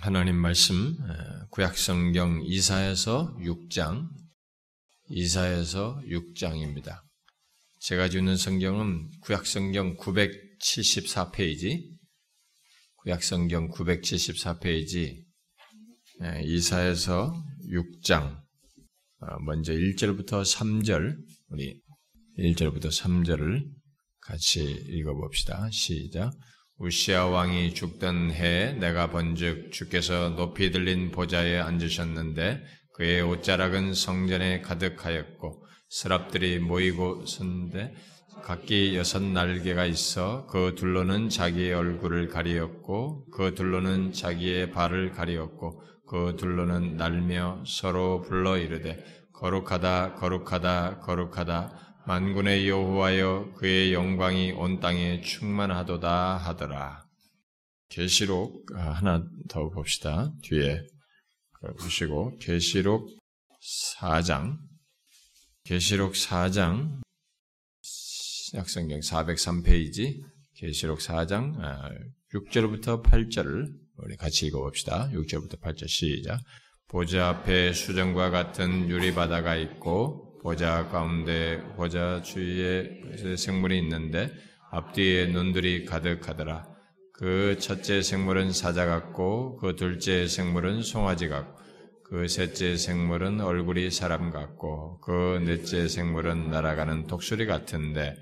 하나님 말씀 구약성경 이사에서 6장 이사에서 6장입니다. 제가 주는 성경은 구약성경 974페이지 구약성경 974페이지 이사에서 6장 먼저 1절부터 3절 우리 1절부터 3절을 같이 읽어봅시다. 시작. 우시아 왕이 죽던 해에 내가 본즉 주께서 높이 들린 보좌에 앉으셨는데 그의 옷자락은 성전에 가득하였고 스랍들이 모이고 섰는데 각기 여섯 날개가 있어 그 둘로는 자기의 얼굴을 가리었고 그 둘로는 자기의 발을 가리었고 그 둘로는 날며 서로 불러 이르되 거룩하다 거룩하다 거룩하다 만군의 여호와여 그의 영광이 온 땅에 충만하도다 하더라. 계시록 아, 하나 더 봅시다. 뒤에 보시고 계시록 4장 계시록 4장 신약성경 403페이지 계시록 4장 6절부터 8절을 우리 같이 읽어봅시다. 6절부터 8절 시작. 보좌 앞에 수정과 같은 유리바다가 있고 보좌 가운데 보좌 주위에 생물이 있는데 앞뒤에 눈들이 가득하더라. 그 첫째 생물은 사자 같고 그 둘째 생물은 송아지 같고 그 셋째 생물은 얼굴이 사람 같고 그 넷째 생물은 날아가는 독수리 같은데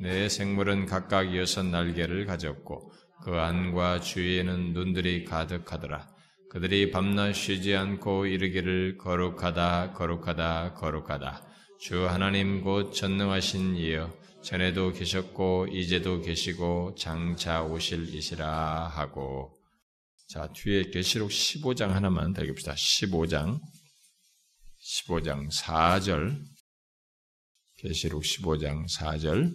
네 생물은 각각 여섯 날개를 가졌고 그 안과 주위에는 눈들이 가득하더라. 그들이 밤낮 쉬지 않고 이르기를 거룩하다 거룩하다 거룩하다 주 하나님 곧 전능하신 이여 전에도 계셨고 이제도 계시고 장차 오실 이시라 하고 자 뒤에 계시록 15장 하나만 더 읽읍시다. 15장 15장 4절 계시록 15장 4절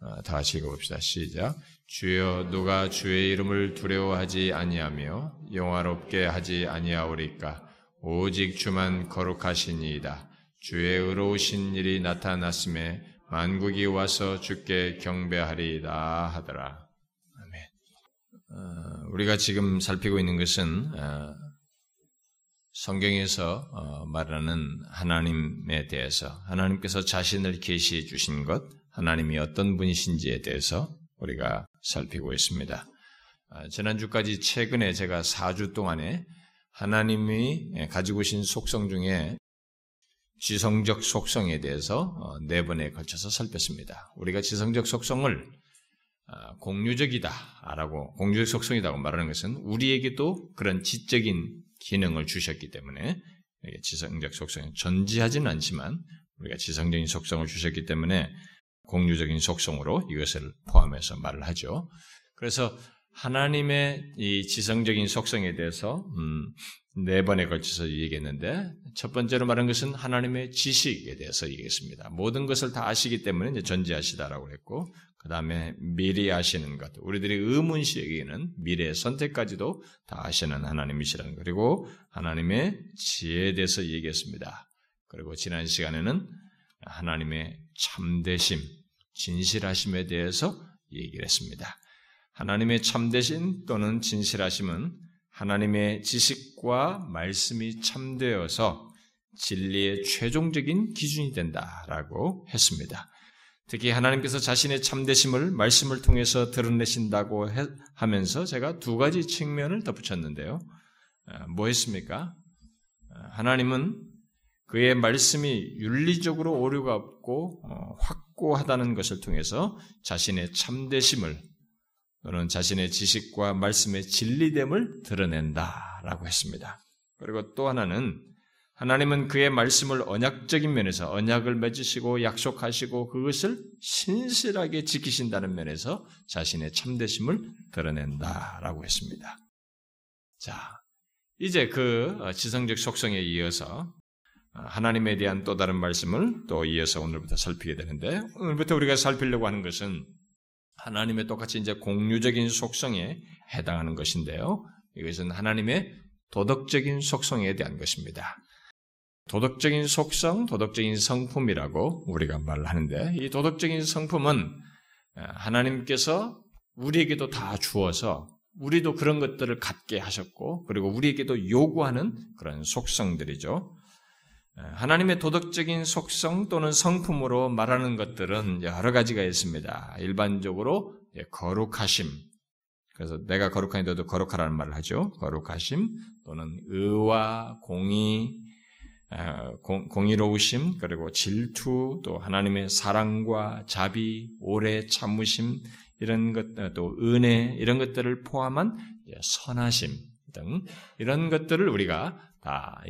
어, 다시 읽어봅시다. 시작. 주여 누가 주의 이름을 두려워하지 아니하며 영화롭게 하지 아니하오리까 오직 주만 거룩하시니이다. 주의 의로우신 일이 나타났음에 만국이 와서 주께 경배하리이다 하더라. 아멘. 어, 우리가 지금 살피고 있는 것은 어, 성경에서 어, 말하는 하나님에 대해서 하나님께서 자신을 계시해 주신 것, 하나님이 어떤 분이신지에 대해서 우리가 살피고 있습니다. 어, 지난주까지 최근에 제가 4주 동안에 하나님이 가지고 계신 속성 중에 지성적 속성에 대해서 어, 네 번에 걸쳐서 살폈습니다. 우리가 지성적 속성을 어, 공유적이다라고 공유적 속성이라고 말하는 것은 우리에게도 그런 지적인 기능을 주셨기 때문에 지성적 속성이 전지하지는 않지만 우리가 지성적인 속성을 주셨기 때문에 공유적인 속성으로 이것을 포함해서 말을 하죠. 그래서 하나님의 이 지성적인 속성에 대해서 음, 네 번에 걸쳐서 얘기했는데 첫 번째로 말한 것은 하나님의 지식에 대해서 얘기했습니다. 모든 것을 다 아시기 때문에 이제 전지하시다라고 했고 그 다음에 미리 아시는 것, 우리들이 의문시에게는 미래의 선택까지도 다 아시는 하나님이시라는 것 그리고 하나님의 지혜에 대해서 얘기했습니다. 그리고 지난 시간에는 하나님의 참되심, 진실하심에 대해서 얘기를 했습니다. 하나님의 참되심 또는 진실하심은 하나님의 지식과 말씀이 참되어서 진리의 최종적인 기준이 된다라고 했습니다. 특히 하나님께서 자신의 참되심을 말씀을 통해서 드러내신다고 하면서 제가 두 가지 측면을 덧붙였는데요. 어, 뭐 했습니까? 어, 하나님은 그의 말씀이 윤리적으로 오류가 없고 어, 확고하다는 것을 통해서 자신의 참되심을 또는 자신의 지식과 말씀의 진리됨을 드러낸다라고 했습니다. 그리고 또 하나는 하나님은 그의 말씀을 언약적인 면에서 언약을 맺으시고 약속하시고 그것을 신실하게 지키신다는 면에서 자신의 참되심을 드러낸다라고 했습니다. 자, 이제 그 지성적 속성에 이어서 하나님에 대한 또 다른 말씀을 또 이어서 오늘부터 살피게 되는데 오늘부터 우리가 살피려고 하는 것은 하나님의 똑같이 이제 공유적인 속성에 해당하는 것인데요. 이것은 하나님의 도덕적인 속성에 대한 것입니다. 도덕적인 속성, 도덕적인 성품이라고 우리가 말을 하는데 이 도덕적인 성품은 하나님께서 우리에게도 다 주어서 우리도 그런 것들을 갖게 하셨고, 그리고 우리에게도 요구하는 그런 속성들이죠. 하나님의 도덕적인 속성 또는 성품으로 말하는 것들은 여러 가지가 있습니다. 일반적으로 거룩하심. 그래서 내가 거룩하니 너도 거룩하라는 말을 하죠. 거룩하심 또는 의와 공의, 공, 의로우심 그리고 질투, 또 하나님의 사랑과 자비, 오래 참으심, 이런 것, 또 은혜, 이런 것들을 포함한 선하심 등 이런 것들을 우리가 다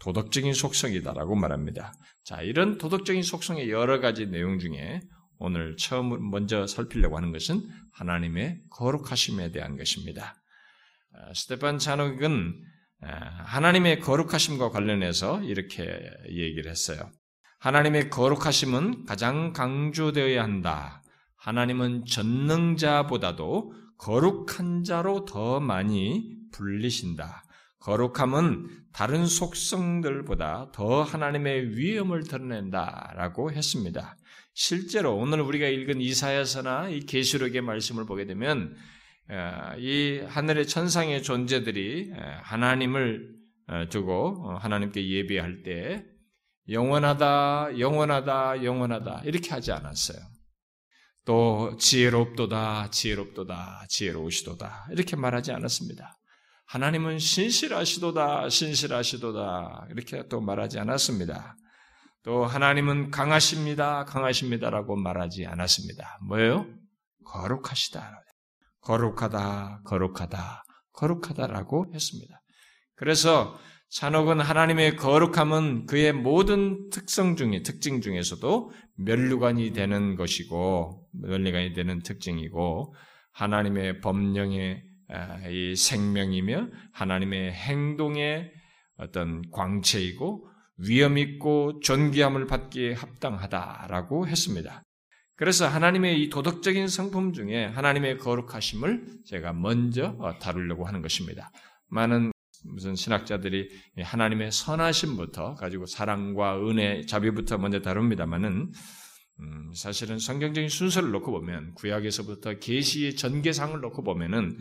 도덕적인 속성이다라고 말합니다. 자, 이런 도덕적인 속성의 여러 가지 내용 중에 오늘 처음 먼저 살피려고 하는 것은 하나님의 거룩하심에 대한 것입니다. 아, 스테판 차녹은 아, 하나님의 거룩하심과 관련해서 이렇게 얘기를 했어요. 하나님의 거룩하심은 가장 강조되어야 한다. 하나님은 전능자보다도 거룩한 자로 더 많이 불리신다. 거룩함은 다른 속성들보다 더 하나님의 위엄을 드러낸다라고 했습니다. 실제로 오늘 우리가 읽은 이사야서나 이 계시록의 말씀을 보게 되면 어, 이 하늘의 천상의 존재들이 어, 하나님을 어, 두고 하나님께 예배할 때 영원하다, 영원하다, 영원하다 이렇게 하지 않았어요. 또 지혜롭도다, 지혜롭도다, 지혜로우시도다 이렇게 말하지 않았습니다. 하나님은 신실하시도다, 신실하시도다 이렇게 또 말하지 않았습니다. 또 하나님은 강하십니다, 강하십니다라고 말하지 않았습니다. 뭐예요? 거룩하시다. 거룩하다, 거룩하다, 거룩하다라고 했습니다. 그래서 산옥은 하나님의 거룩함은 그의 모든 특성 중에 특징 중에서도 멸류관이 되는 것이고 멸류관이 되는 특징이고 하나님의 법령의 아, 이 생명이며 하나님의 행동의 어떤 광채이고 위험 있고 존귀함을 받기에 합당하다라고 했습니다. 그래서 하나님의 이 도덕적인 성품 중에 하나님의 거룩하심을 제가 먼저 어, 다루려고 하는 것입니다. 많은 무슨 신학자들이 하나님의 선하심부터 가지고 사랑과 은혜, 자비부터 먼저 다룹니다만은 음, 사실은 성경적인 순서를 놓고 보면 구약에서부터 계시의 전개상을 놓고 보면은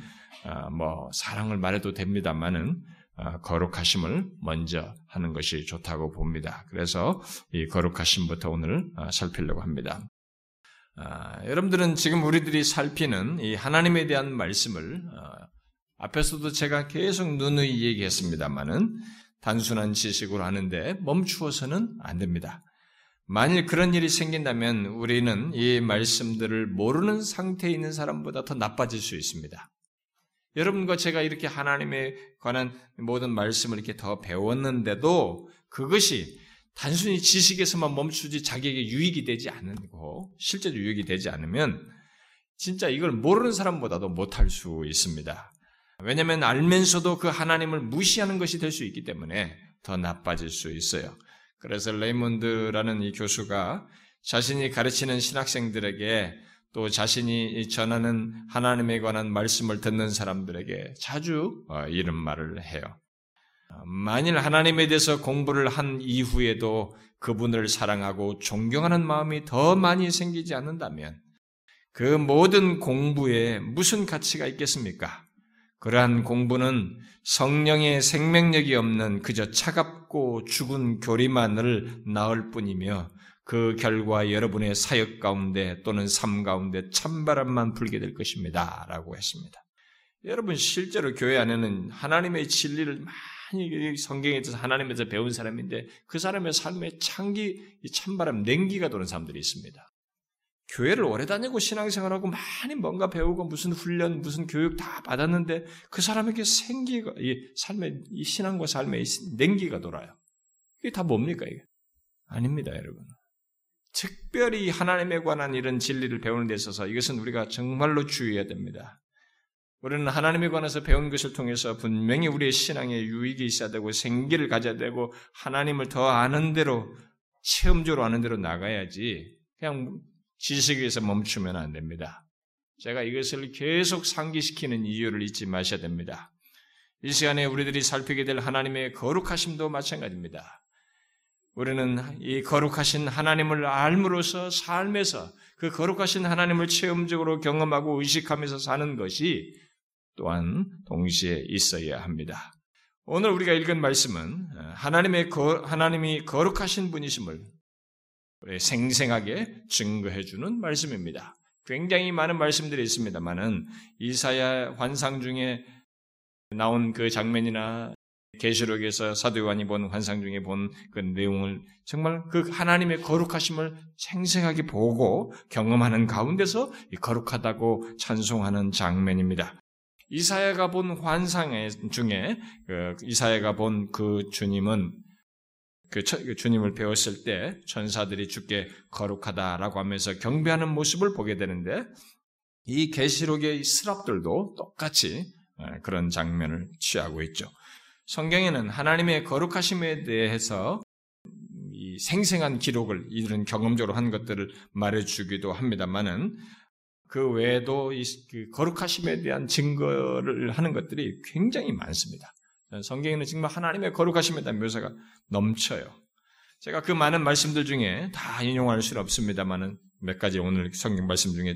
어, 뭐 사랑을 말해도 됩니다만은 어, 거룩하심을 먼저 하는 것이 좋다고 봅니다. 그래서 이 거룩하심부터 오늘 어, 살피려고 합니다. 아, 여러분들은 지금 우리들이 살피는 이 하나님에 대한 말씀을 어, 앞에서도 제가 계속 누누이 얘기했습니다만은 단순한 지식으로 하는데 멈추어서는 안 됩니다. 만일 그런 일이 생긴다면 우리는 이 말씀들을 모르는 상태에 있는 사람보다 더 나빠질 수 있습니다. 여러분과 제가 이렇게 하나님에 관한 모든 말씀을 이렇게 더 배웠는데도 그것이 단순히 지식에서만 멈추지 자기에게 유익이 되지 않고 실제로 유익이 되지 않으면 진짜 이걸 모르는 사람보다도 못할 수 있습니다. 왜냐하면 알면서도 그 하나님을 무시하는 것이 될 수 있기 때문에 더 나빠질 수 있어요. 그래서 레이몬드라는 이 교수가 자신이 가르치는 신학생들에게 또 자신이 전하는 하나님에 관한 말씀을 듣는 사람들에게 자주 어, 이런 말을 해요. 만일 하나님에 대해서 공부를 한 이후에도 그분을 사랑하고 존경하는 마음이 더 많이 생기지 않는다면 그 모든 공부에 무슨 가치가 있겠습니까? 그러한 공부는 성령의 생명력이 없는 그저 차갑고 죽은 교리만을 낳을 뿐이며 그 결과 여러분의 사역 가운데 또는 삶 가운데 찬바람만 불게 될 것입니다. 라고 했습니다. 여러분, 실제로 교회 안에는 하나님의 진리를 많이 성경에 서 하나님에서 배운 사람인데 그 사람의 삶에 창기, 찬바람, 냉기가 도는 사람들이 있습니다. 교회를 오래 다니고 신앙생활하고 많이 뭔가 배우고 무슨 훈련, 무슨 교육 다 받았는데 그 사람에게 생기가, 이 삶의, 이 신앙과 삶의 냉기가 돌아요. 이게 다 뭡니까, 이게? 아닙니다, 여러분. 특별히 하나님에 관한 이런 진리를 배우는 데 있어서 이것은 우리가 정말로 주의해야 됩니다. 우리는 하나님에 관해서 배운 것을 통해서 분명히 우리의 신앙에 유익이 있어야 되고 생기를 가져야 되고 하나님을 더 아는 대로 체험적으로 아는 대로 나가야지 그냥 지식에서 멈추면 안 됩니다. 제가 이것을 계속 상기시키는 이유를 잊지 마셔야 됩니다. 이 시간에 우리들이 살피게 될 하나님의 거룩하심도 마찬가지입니다. 우리는 이 거룩하신 하나님을 알므로써 삶에서 그 거룩하신 하나님을 체험적으로 경험하고 의식하면서 사는 것이 또한 동시에 있어야 합니다. 오늘 우리가 읽은 말씀은 하나님의 거, 하나님이 거룩하신 분이심을 생생하게 증거해 주는 말씀입니다. 굉장히 많은 말씀들이 있습니다만은 이사야 환상 중에 나온 그 장면이나 계시록에서 사도 요한이 본 환상 중에 본 그 내용을 정말 그 하나님의 거룩하심을 생생하게 보고 경험하는 가운데서 거룩하다고 찬송하는 장면입니다. 이사야가 본 환상 중에 그 이사야가 본 그 주님은 그, 그 주님을 배웠을 때 천사들이 주께 거룩하다라고 하면서 경배하는 모습을 보게 되는데 이 계시록의 스랍들도 똑같이 그런 장면을 취하고 있죠. 성경에는 하나님의 거룩하심에 대해서 이 생생한 기록을 이들은 경험적으로 한 것들을 말해주기도 합니다만은 그 외에도 이그 거룩하심에 대한 증거를 하는 것들이 굉장히 많습니다. 성경에는 정말 하나님의 거룩하심에 대한 묘사가 넘쳐요. 제가 그 많은 말씀들 중에 다 인용할 수는 없습니다만은 몇 가지 오늘 성경 말씀 중에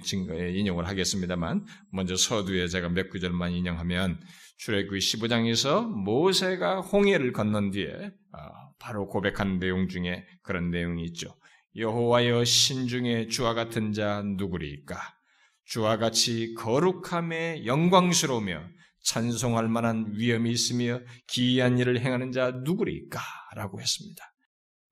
인용을 하겠습니다만 먼저 서두에 제가 몇 구절만 인용하면 출애굽기 15장에서 모세가 홍해를 건넌 뒤에 아, 바로 고백한 내용 중에 그런 내용이 있죠. 여호와여 신중에 주와 같은 자 누구리이까? 주와 같이 거룩함에 영광스러우며 찬송할 만한 위엄이 있으며 기이한 일을 행하는 자 누구리이까? 라고 했습니다.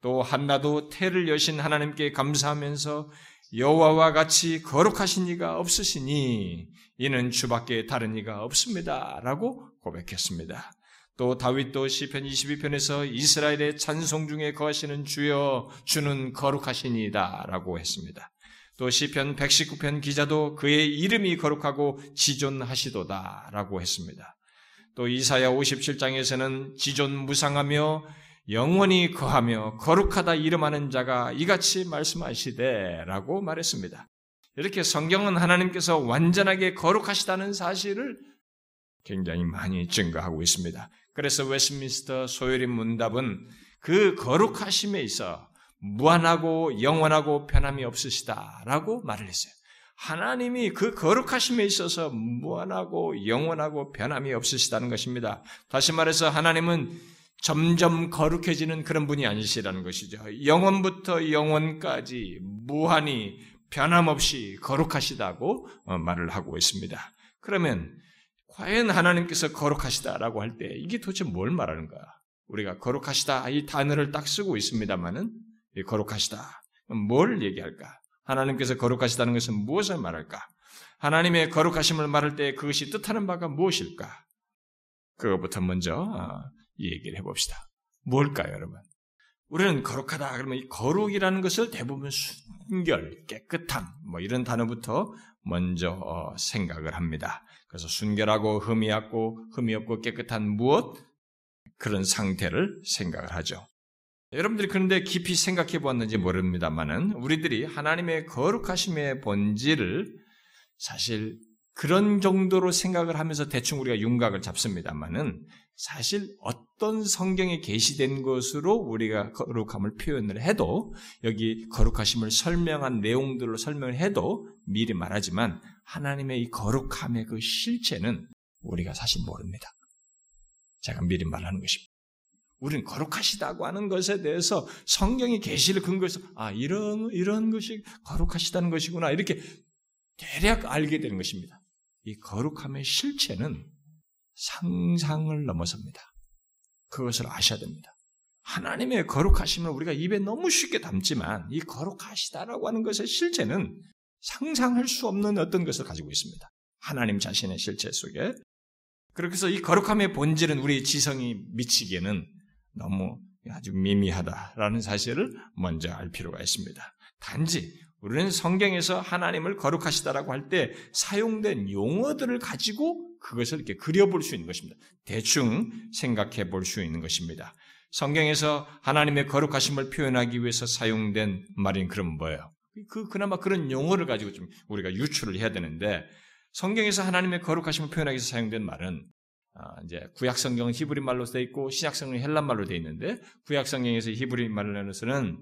또 한나도 태를 여신 하나님께 감사하면서 여호와와 같이 거룩하신 이가 없으시니 이는 주밖에 다른 이가 없습니다라고 고백했습니다. 또 다윗도 시편 22편에서 이스라엘의 찬송 중에 거하시는 주여 주는 거룩하시니다라고 했습니다. 또 시편 119편 기자도 그의 이름이 거룩하고 지존하시도다라고 했습니다. 또 이사야 57장에서는 지존 무상하며 영원히 거하며 거룩하다 이름하는 자가 이같이 말씀하시되라고 말했습니다. 이렇게 성경은 하나님께서 완전하게 거룩하시다는 사실을 굉장히 많이 증거하고 있습니다. 그래서 웨스민스터 소요리 문답은 그 거룩하심에 있어 무한하고 영원하고 변함이 없으시다라고 말을 했어요. 하나님이 그 거룩하심에 있어서 무한하고 영원하고 변함이 없으시다는 것입니다. 다시 말해서 하나님은 점점 거룩해지는 그런 분이 아니시라는 것이죠. 영원부터 영원까지 무한히 변함없이 거룩하시다고 어, 말을 하고 있습니다. 그러면 과연 하나님께서 거룩하시다라고 할 때 이게 도대체 뭘 말하는가? 우리가 거룩하시다 이 단어를 딱 쓰고 있습니다만은 거룩하시다 뭘 얘기할까? 하나님께서 거룩하시다는 것은 무엇을 말할까? 하나님의 거룩하심을 말할 때 그것이 뜻하는 바가 무엇일까? 그것부터 먼저 어, 얘기를 해봅시다. 뭘까요, 여러분? 우리는 거룩하다 그러면 이 거룩이라는 것을 대부분 순결, 깨끗함 뭐 이런 단어부터 먼저 어, 생각을 합니다. 그래서 순결하고 흠이 없고 흠이 없고 깨끗한 무엇 그런 상태를 생각을 하죠. 여러분들이 그런데 깊이 생각해 보았는지 모릅니다만은 우리들이 하나님의 거룩하심의 본질을 사실 그런 정도로 생각을 하면서 대충 우리가 윤곽을 잡습니다만은 사실 어떤 성경에 게시된 것으로 우리가 거룩함을 표현을 해도 여기 거룩하심을 설명한 내용들로 설명을 해도 미리 말하지만 하나님의 이 거룩함의 그 실체는 우리가 사실 모릅니다. 제가 미리 말하는 것입니다. 우리는 거룩하시다고 하는 것에 대해서 성경의 계시를 근거해서 아 이런 이런 것이 거룩하시다는 것이구나 이렇게 대략 알게 되는 것입니다. 이 거룩함의 실체는 상상을 넘어섭니다. 그것을 아셔야 됩니다. 하나님의 거룩하심을 우리가 입에 너무 쉽게 담지만 이 거룩하시다라고 하는 것의 실체는 상상할 수 없는 어떤 것을 가지고 있습니다. 하나님 자신의 실체 속에. 그래서 이 거룩함의 본질은 우리 지성이 미치기에는 너무 아주 미미하다라는 사실을 먼저 알 필요가 있습니다. 단지 우리는 성경에서 하나님을 거룩하시다라고 할 때 사용된 용어들을 가지고 그것을 이렇게 그려볼 수 있는 것입니다. 대충 생각해 볼 수 있는 것입니다. 성경에서 하나님의 거룩하심을 표현하기 위해서 사용된 말인 그런 뭐예요? 그, 그나마 그런 용어를 가지고 좀 우리가 유출을 해야 되는데, 성경에서 하나님의 거룩하심을 표현하기 위해서 사용된 말은, 아, 이제 구약 성경은 히브리 말로 되어 있고, 신약 성경은 헬란 말로 되어 있는데, 구약 성경에서 히브리 말로서는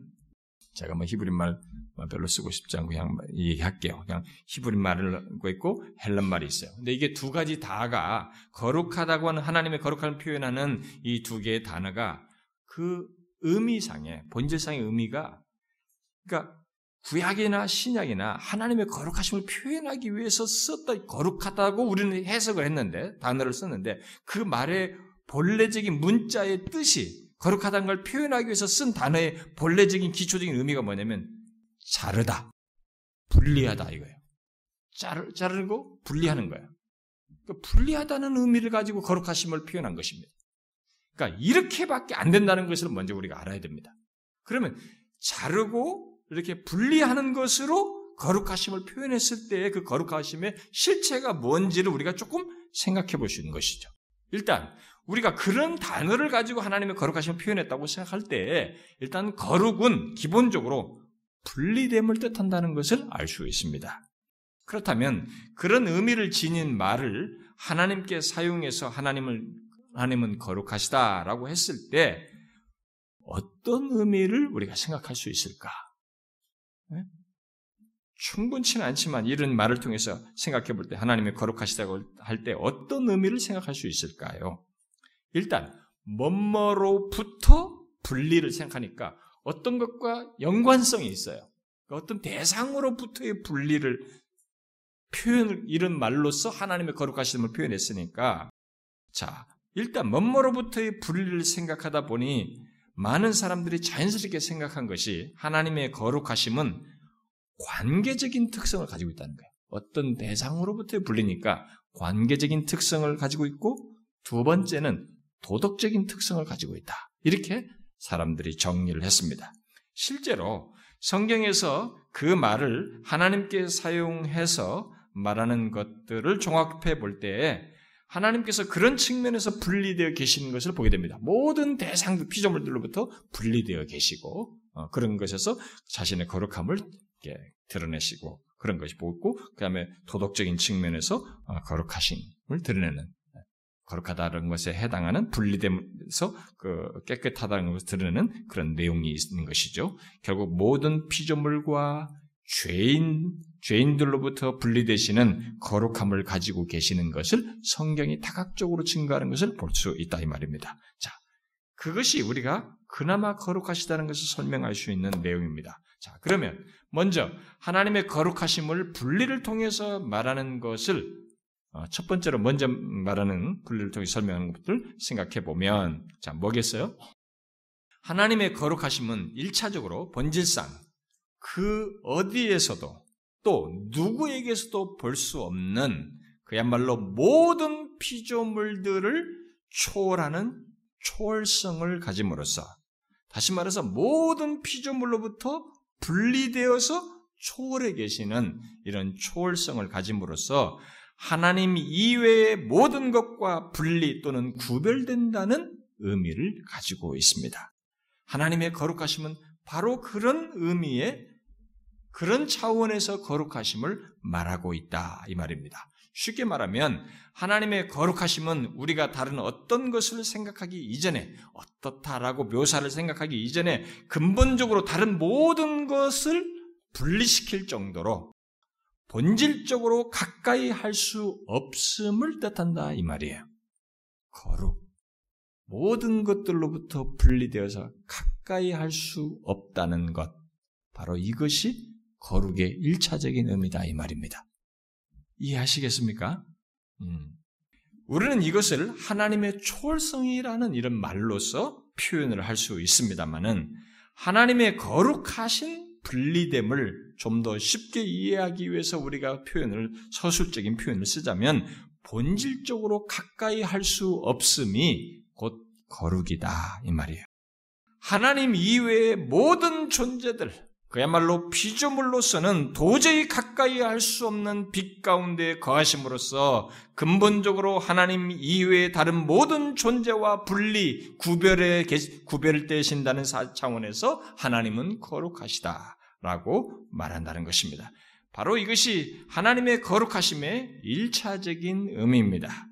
제가 뭐 히브리 말 별로 쓰고 싶지 않고 그냥 얘기할게요. 그냥 히브리 말을 갖고 있고 헬란 말이 있어요. 근데 이게 두 가지 다가 거룩하다고 하는 하나님의 거룩함을 표현하는 이 두 개의 단어가 그 의미상의 본질상의 의미가 그러니까 구약이나 신약이나 하나님의 거룩하심을 표현하기 위해서 썼다 거룩하다고 우리는 해석을 했는데 단어를 썼는데 그 말의 본래적인 문자의 뜻이 거룩하다는 걸 표현하기 위해서 쓴 단어의 본래적인 기초적인 의미가 뭐냐면 자르다, 분리하다 이거예요. 자르, 자르고 분리하는 거예요. 그러니까 분리하다는 의미를 가지고 거룩하심을 표현한 것입니다. 그러니까 이렇게밖에 안 된다는 것을 먼저 우리가 알아야 됩니다. 그러면 자르고 이렇게 분리하는 것으로 거룩하심을 표현했을 때의 그 거룩하심의 실체가 뭔지를 우리가 조금 생각해 볼 수 있는 것이죠. 일단 우리가 그런 단어를 가지고 하나님의 거룩하심을 표현했다고 생각할 때 일단 거룩은 기본적으로 분리됨을 뜻한다는 것을 알 수 있습니다. 그렇다면 그런 의미를 지닌 말을 하나님께 사용해서 하나님을 하나님은 거룩하시다라고 했을 때 어떤 의미를 우리가 생각할 수 있을까? 네? 충분치는 않지만 이런 말을 통해서 생각해 볼 때 하나님의 거룩하시다고 할 때 어떤 의미를 생각할 수 있을까요? 일단 뭐뭐로부터 분리를 생각하니까 어떤 것과 연관성이 있어요. 그러니까 어떤 대상으로부터의 분리를 표현을 이런 말로써 하나님의 거룩하심을 표현했으니까 자 일단 뭐뭐로부터의 분리를 생각하다 보니 많은 사람들이 자연스럽게 생각한 것이 하나님의 거룩하심은 관계적인 특성을 가지고 있다는 거예요. 어떤 대상으로부터의 분리니까 관계적인 특성을 가지고 있고 두 번째는 도덕적인 특성을 가지고 있다. 이렇게 사람들이 정리를 했습니다. 실제로 성경에서 그 말을 하나님께 사용해서 말하는 것들을 종합해 볼 때에 하나님께서 그런 측면에서 분리되어 계시는 것을 보게 됩니다. 모든 대상 피조물들로부터 분리되어 계시고 어, 그런 것에서 자신의 거룩함을 드러내시고 그런 것이 보고 그 다음에 도덕적인 측면에서 어, 거룩하심을 드러내는 거룩하다는 것에 해당하는 분리됨에서 그 깨끗하다는 것을 드러내는 그런 내용이 있는 것이죠. 결국 모든 피조물과 죄인 죄인들로부터 분리되시는 거룩함을 가지고 계시는 것을 성경이 다각적으로 증거하는 것을 볼 수 있다 이 말입니다. 자, 그것이 우리가 그나마 거룩하시다는 것을 설명할 수 있는 내용입니다. 자, 그러면 먼저 하나님의 거룩하심을 분리를 통해서 말하는 것을 어, 첫 번째로 먼저 말하는 분리를 통해 설명하는 것들 생각해 보면 자 뭐겠어요? 하나님의 거룩하심은 일차적으로 본질상 그 어디에서도 또 누구에게서도 볼 수 없는 그야말로 모든 피조물들을 초월하는 초월성을 가짐으로써 다시 말해서 모든 피조물로부터 분리되어서 초월해 계시는 이런 초월성을 가짐으로써 하나님 이외의 모든 것과 분리 또는 구별된다는 의미를 가지고 있습니다. 하나님의 거룩하심은 바로 그런 의미의 그런 차원에서 거룩하심을 말하고 있다 이 말입니다. 쉽게 말하면 하나님의 거룩하심은 우리가 다른 어떤 것을 생각하기 이전에 어떻다라고 묘사를 생각하기 이전에 근본적으로 다른 모든 것을 분리시킬 정도로 본질적으로 가까이 할 수 없음을 뜻한다 이 말이에요. 거룩. 모든 것들로부터 분리되어서 가까이 할 수 없다는 것. 바로 이것이 거룩의 일차적인 의미다 이 말입니다. 이해하시겠습니까? 음. 우리는 이것을 하나님의 초월성이라는 이런 말로서 표현을 할 수 있습니다만은 하나님의 거룩하신 분리됨을 좀 더 쉽게 이해하기 위해서 우리가 표현을 서술적인 표현을 쓰자면 본질적으로 가까이 할 수 없음이 곧 거룩이다 이 말이에요. 하나님 이외의 모든 존재들 그야말로 피조물로서는 도저히 가까이 할 수 없는 빛 가운데 거하심으로써 근본적으로 하나님 이외의 다른 모든 존재와 분리, 구별에, 구별되신다는 차원에서 하나님은 거룩하시다 라고 말한다는 것입니다. 바로 이것이 하나님의 거룩하심의 일차적인 의미입니다.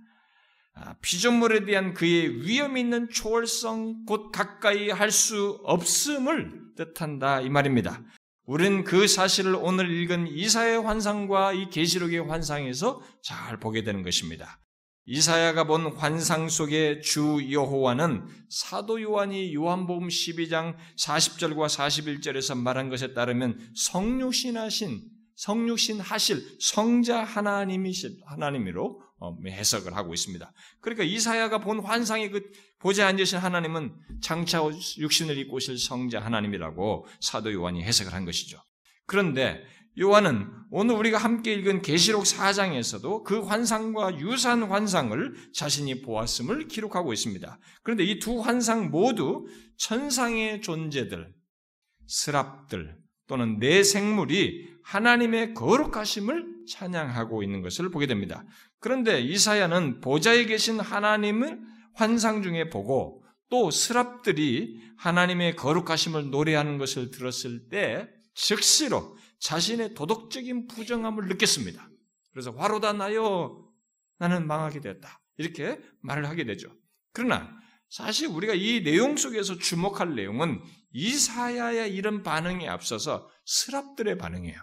아, 피조물에 대한 그의 위험 있는 초월성, 곧 가까이 할 수 없음을 뜻한다 이 말입니다. 우리는 그 사실을 오늘 읽은 이사의 환상과 이 계시록의 환상에서 잘 보게 되는 것입니다. 이사야가 본 환상 속의 주 여호와는 사도 요한이 요한복음 12장 40절과 41절에서 말한 것에 따르면 성육신하신 성육신 하실 성자 하나님이실 하나님으로 어, 해석을 하고 있습니다. 그러니까 이사야가 본 환상의 그 보좌 앉으신 하나님은 장차 육신을 입고 오실 성자 하나님이라고 사도 요한이 해석을 한 것이죠. 그런데 요한은 오늘 우리가 함께 읽은 계시록 4장에서도 그 환상과 유사한 환상을 자신이 보았음을 기록하고 있습니다. 그런데 이 두 환상 모두 천상의 존재들, 스랍들 또는 내 생물이 하나님의 거룩하심을 찬양하고 있는 것을 보게 됩니다. 그런데 이사야는 보좌에 계신 하나님을 환상 중에 보고 또 스랍들이 하나님의 거룩하심을 노래하는 것을 들었을 때 즉시로 자신의 도덕적인 부정함을 느꼈습니다. 그래서 화로다 나요. 나는 망하게 되었다. 이렇게 말을 하게 되죠. 그러나 사실 우리가 이 내용 속에서 주목할 내용은 이사야의 이런 반응에 앞서서 스랍들의 반응이에요.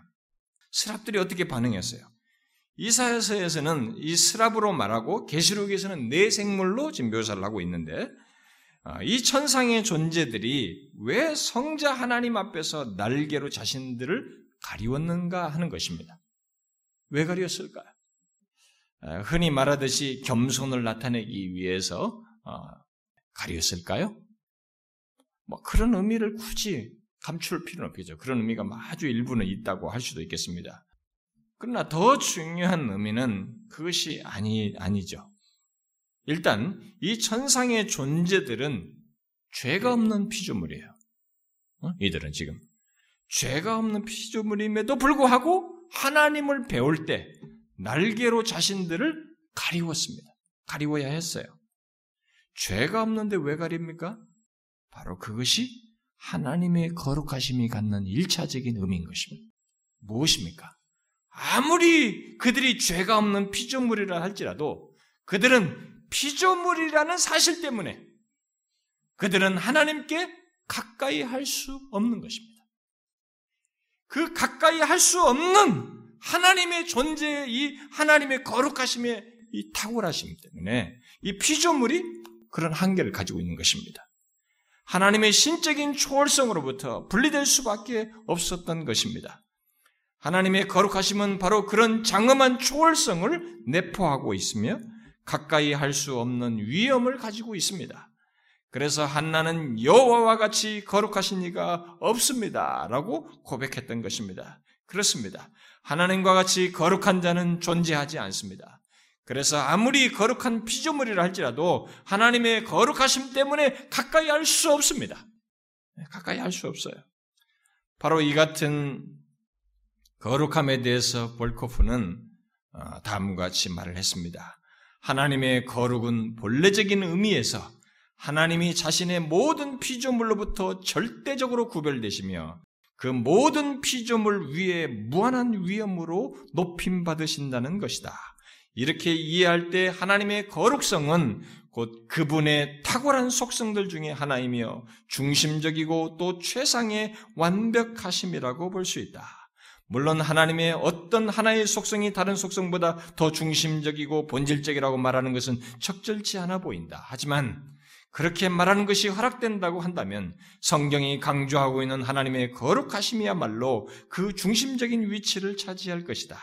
스랍들이 어떻게 반응했어요? 이사야서에서는 이 스랍으로 말하고 계시록에서는 내 생물로 지금 묘사를 하고 있는데 아, 이 천상의 존재들이 왜 성자 하나님 앞에서 날개로 자신들을 가리웠는가 하는 것입니다. 왜 가리웠을까요? 아, 흔히 말하듯이 겸손을 나타내기 위해서 어, 가리웠을까요? 뭐 그런 의미를 굳이 감출 필요는 없겠죠. 그런 의미가 아주 일부는 있다고 할 수도 있겠습니다. 그러나 더 중요한 의미는 그것이 아니, 아니죠. 일단, 이 천상의 존재들은 죄가 없는 피조물이에요. 어? 이들은 지금. 죄가 없는 피조물임에도 불구하고 하나님을 배울 때 날개로 자신들을 가리웠습니다. 가리워야 했어요. 죄가 없는데 왜 가립니까? 바로 그것이 하나님의 거룩하심이 갖는 일차적인 의미인 것입니다. 무엇입니까? 아무리 그들이 죄가 없는 피조물이라 할지라도 그들은 피조물이라는 사실 때문에 그들은 하나님께 가까이 할 수 없는 것입니다. 그 가까이 할 수 없는 하나님의 존재의 이 하나님의 거룩하심의 이 탁월하심 때문에 이 피조물이 그런 한계를 가지고 있는 것입니다. 하나님의 신적인 초월성으로부터 분리될 수밖에 없었던 것입니다. 하나님의 거룩하심은 바로 그런 장엄한 초월성을 내포하고 있으며 가까이 할 수 없는 위험을 가지고 있습니다. 그래서 한나는 여호와와 같이 거룩하신 이가 없습니다라고 고백했던 것입니다. 그렇습니다. 하나님과 같이 거룩한 자는 존재하지 않습니다. 그래서 아무리 거룩한 피조물이라 할지라도 하나님의 거룩하심 때문에 가까이 할 수 없습니다. 가까이 할 수 없어요. 바로 이 같은 거룩함에 대해서 볼코프는 어, 다음과 같이 말을 했습니다. 하나님의 거룩은 본래적인 의미에서 하나님이 자신의 모든 피조물로부터 절대적으로 구별되시며 그 모든 피조물 위에 무한한 위엄으로 높임 받으신다는 것이다. 이렇게 이해할 때 하나님의 거룩성은 곧 그분의 탁월한 속성들 중에 하나이며 중심적이고 또 최상의 완벽하심이라고 볼 수 있다. 물론 하나님의 어떤 하나의 속성이 다른 속성보다 더 중심적이고 본질적이라고 말하는 것은 적절치 않아 보인다. 하지만 그렇게 말하는 것이 허락된다고 한다면 성경이 강조하고 있는 하나님의 거룩하심이야말로 그 중심적인 위치를 차지할 것이다.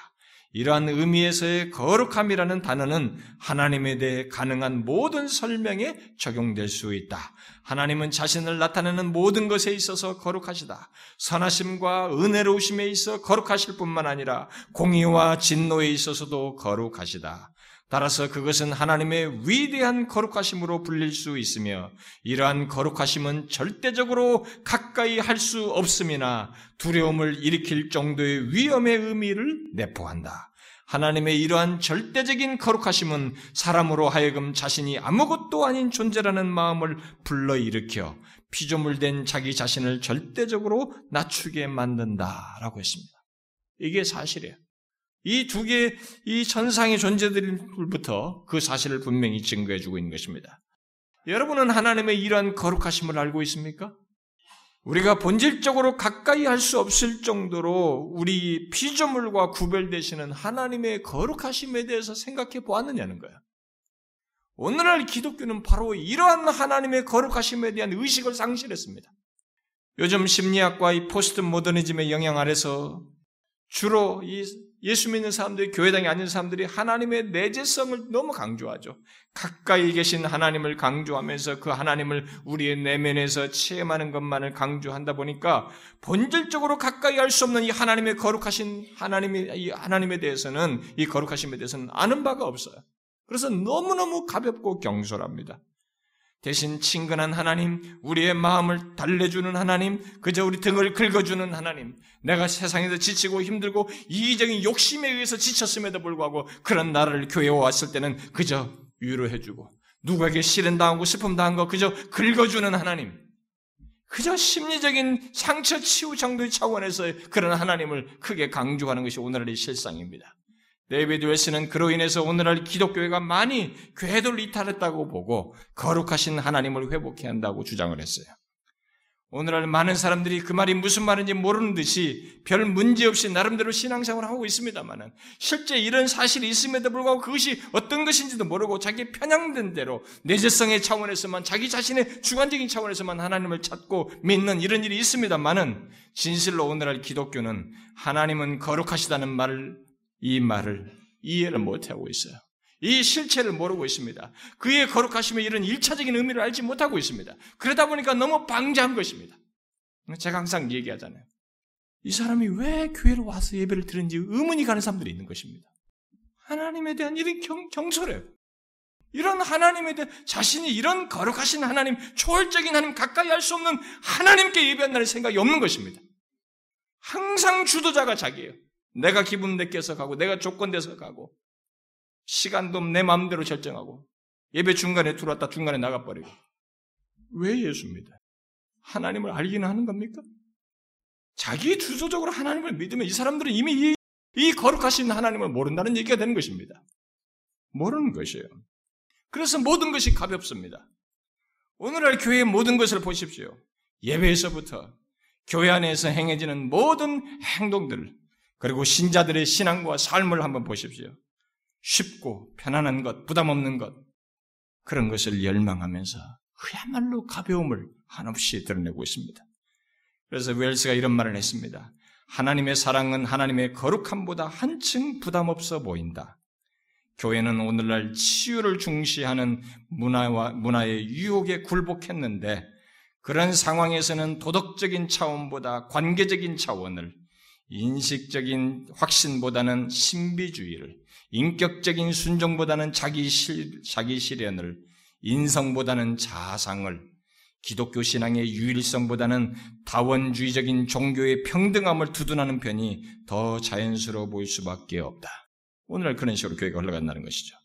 이러한 의미에서의 거룩함이라는 단어는 하나님에 대해 가능한 모든 설명에 적용될 수 있다. 하나님은 자신을 나타내는 모든 것에 있어서 거룩하시다. 선하심과 은혜로우심에 있어 거룩하실 뿐만 아니라 공의와 진노에 있어서도 거룩하시다. 따라서 그것은 하나님의 위대한 거룩하심으로 불릴 수 있으며 이러한 거룩하심은 절대적으로 가까이 할 수 없음이나 두려움을 일으킬 정도의 위험의 의미를 내포한다. 하나님의 이러한 절대적인 거룩하심은 사람으로 하여금 자신이 아무것도 아닌 존재라는 마음을 불러일으켜 피조물된 자기 자신을 절대적으로 낮추게 만든다라고 했습니다. 이게 사실이에요. 이 두 개, 이 천상의 존재들부터 그 사실을 분명히 증거해 주고 있는 것입니다. 여러분은 하나님의 이러한 거룩하심을 알고 있습니까? 우리가 본질적으로 가까이 할 수 없을 정도로 우리 피조물과 구별되시는 하나님의 거룩하심에 대해서 생각해 보았느냐는 거야. 오늘날 기독교는 바로 이러한 하나님의 거룩하심에 대한 의식을 상실했습니다. 요즘 심리학과 이 포스트 모더니즘의 영향 아래서 주로 이 예수 믿는 사람들이 교회당에 앉은 사람들이 하나님의 내재성을 너무 강조하죠. 가까이 계신 하나님을 강조하면서 그 하나님을 우리의 내면에서 체험하는 것만을 강조한다 보니까 본질적으로 가까이 할 수 없는 이 하나님의 거룩하신 하나님의 이 하나님에 대해서는 이 거룩하심에 대해서는 아는 바가 없어요. 그래서 너무너무 가볍고 경솔합니다. 대신 친근한 하나님, 우리의 마음을 달래주는 하나님, 그저 우리 등을 긁어주는 하나님, 내가 세상에서 지치고 힘들고 이기적인 욕심에 의해서 지쳤음에도 불구하고 그런 나를 교회에 왔을 때는 그저 위로해주고 누구에게 실연당하고 슬픔당한 거 그저 긁어주는 하나님, 그저 심리적인 상처 치유 정도의 차원에서 그런 하나님을 크게 강조하는 것이 오늘의 실상입니다. 데이비드 웰스는 그로 인해서 오늘날 기독교회가 많이 궤도를 이탈했다고 보고 거룩하신 하나님을 회복해야 한다고 주장을 했어요. 오늘날 많은 사람들이 그 말이 무슨 말인지 모르는 듯이 별 문제 없이 나름대로 신앙생활을 하고 있습니다만은 실제 이런 사실이 있음에도 불구하고 그것이 어떤 것인지도 모르고 자기 편향된 대로 내재성의 차원에서만 자기 자신의 주관적인 차원에서만 하나님을 찾고 믿는 이런 일이 있습니다만은 진실로 오늘날 기독교는 하나님은 거룩하시다는 말을 이 말을 이해를 못하고 있어요. 이 실체를 모르고 있습니다. 그의 거룩하심의 이런 일차적인 의미를 알지 못하고 있습니다. 그러다 보니까 너무 방자한 것입니다. 제가 항상 얘기하잖아요. 이 사람이 왜 교회로 와서 예배를 드는지 의문이 가는 사람들이 있는 것입니다. 하나님에 대한 이런 경, 경솔해요. 이런 하나님에 대한 자신이 이런 거룩하신 하나님, 초월적인 하나님, 가까이 할 수 없는 하나님께 예배한다는 생각이 없는 것입니다. 항상 주도자가 자기예요. 내가 기분 내껴서 가고, 내가 조건 돼서 가고, 시간도 내 마음대로 결정하고, 예배 중간에 들어왔다 중간에 나가버리고. 왜 예수입니다? 하나님을 알기는 하는 겁니까? 자기 주도적으로 하나님을 믿으면 이 사람들은 이미 이, 이 거룩하신 하나님을 모른다는 얘기가 되는 것입니다. 모르는 것이에요. 그래서 모든 것이 가볍습니다. 오늘날 교회의 모든 것을 보십시오. 예배에서부터 교회 안에서 행해지는 모든 행동들, 그리고 신자들의 신앙과 삶을 한번 보십시오. 쉽고 편안한 것, 부담 없는 것, 그런 것을 열망하면서 그야말로 가벼움을 한없이 드러내고 있습니다. 그래서 웰스가 이런 말을 했습니다. 하나님의 사랑은 하나님의 거룩함보다 한층 부담 없어 보인다. 교회는 오늘날 치유를 중시하는 문화와 문화의 유혹에 굴복했는데 그런 상황에서는 도덕적인 차원보다 관계적인 차원을 인식적인 확신보다는 신비주의를, 인격적인 순종보다는 자기 실, 자기 실현을, 인성보다는 자상을, 기독교 신앙의 유일성보다는 다원주의적인 종교의 평등함을 두둔하는 편이 더 자연스러워 보일 수밖에 없다. 오늘 그런 식으로 교회가 흘러간다는 것이죠.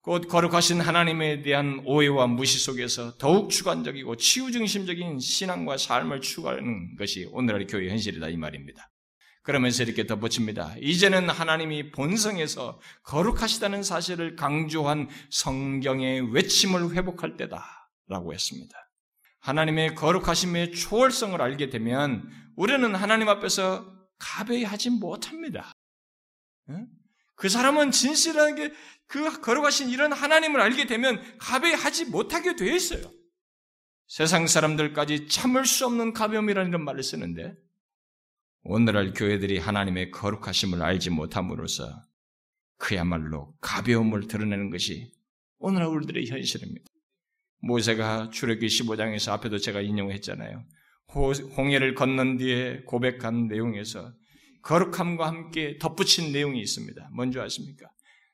곧 거룩하신 하나님에 대한 오해와 무시 속에서 더욱 주관적이고 치유중심적인 신앙과 삶을 추구하는 것이 오늘날 교회 현실이다 이 말입니다. 그러면서 이렇게 덧붙입니다. 이제는 하나님이 본성에서 거룩하시다는 사실을 강조한 성경의 외침을 회복할 때다. 라고 했습니다. 하나님의 거룩하심의 초월성을 알게 되면 우리는 하나님 앞에서 가벼이 하지 못합니다. 그 사람은 진실하게 그 거룩하신 이런 하나님을 알게 되면 가벼이 하지 못하게 되어 있어요. 세상 사람들까지 참을 수 없는 가벼움이라는 말을 쓰는데 오늘날 교회들이 하나님의 거룩하심을 알지 못함으로써 그야말로 가벼움을 드러내는 것이 오늘날 우리들의 현실입니다. 모세가 출애기 15장에서 앞에도 제가 인용했잖아요. 홍해를 건넌 뒤에 고백한 내용에서 거룩함과 함께 덧붙인 내용이 있습니다. 뭔지 아십니까?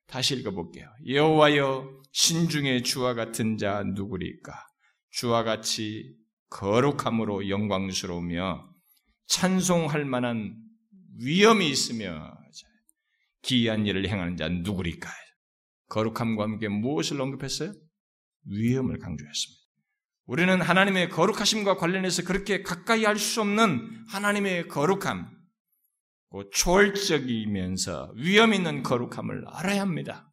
다시 읽어볼게요. 여호와여 신중의 주와 같은 자 누구리까? 주와 같이 거룩함으로 영광스러우며 찬송할 만한 위험이 있으며 기이한 일을 행하는 자 누구리까? 거룩함과 함께 무엇을 언급했어요? 위험을 강조했습니다. 우리는 하나님의 거룩하심과 관련해서 그렇게 가까이 할 수 없는 하나님의 거룩함, 초월적이면서 위험 있는 거룩함을 알아야 합니다.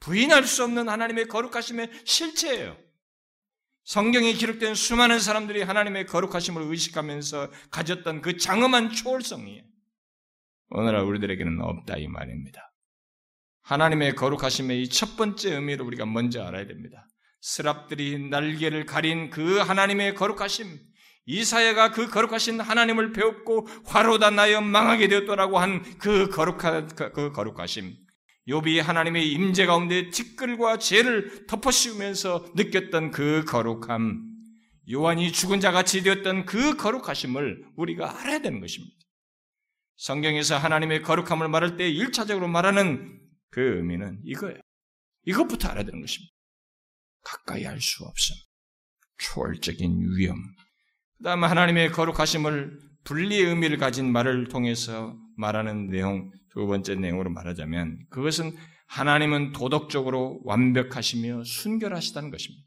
부인할 수 없는 하나님의 거룩하심의 실체예요. 성경에 기록된 수많은 사람들이 하나님의 거룩하심을 의식하면서 가졌던 그 장엄한 초월성이 오늘날 우리들에게는 없다 이 말입니다. 하나님의 거룩하심의 이 첫 번째 의미를 우리가 먼저 알아야 됩니다. 스랍들이 날개를 가린 그 하나님의 거룩하심, 이사야가 그 거룩하신 하나님을 배웠고 화로다 나여 망하게 되었더라고 한 그 거룩한 그 거룩하심, 욥이 하나님의 임재 가운데 티끌과 죄를 덮어씌우면서 느꼈던 그 거룩함, 요한이 죽은 자 같이 되었던 그 거룩하심을 우리가 알아야 되는 것입니다. 성경에서 하나님의 거룩함을 말할 때 1차적으로 말하는 그 의미는 이거예요. 이것부터 알아야 되는 것입니다. 가까이 할 수 없음. 초월적인 위험. 그 다음에 하나님의 거룩하심을 분리의 의미를 가진 말을 통해서 말하는 내용, 두 번째 내용으로 말하자면 그것은 하나님은 도덕적으로 완벽하시며 순결하시다는 것입니다.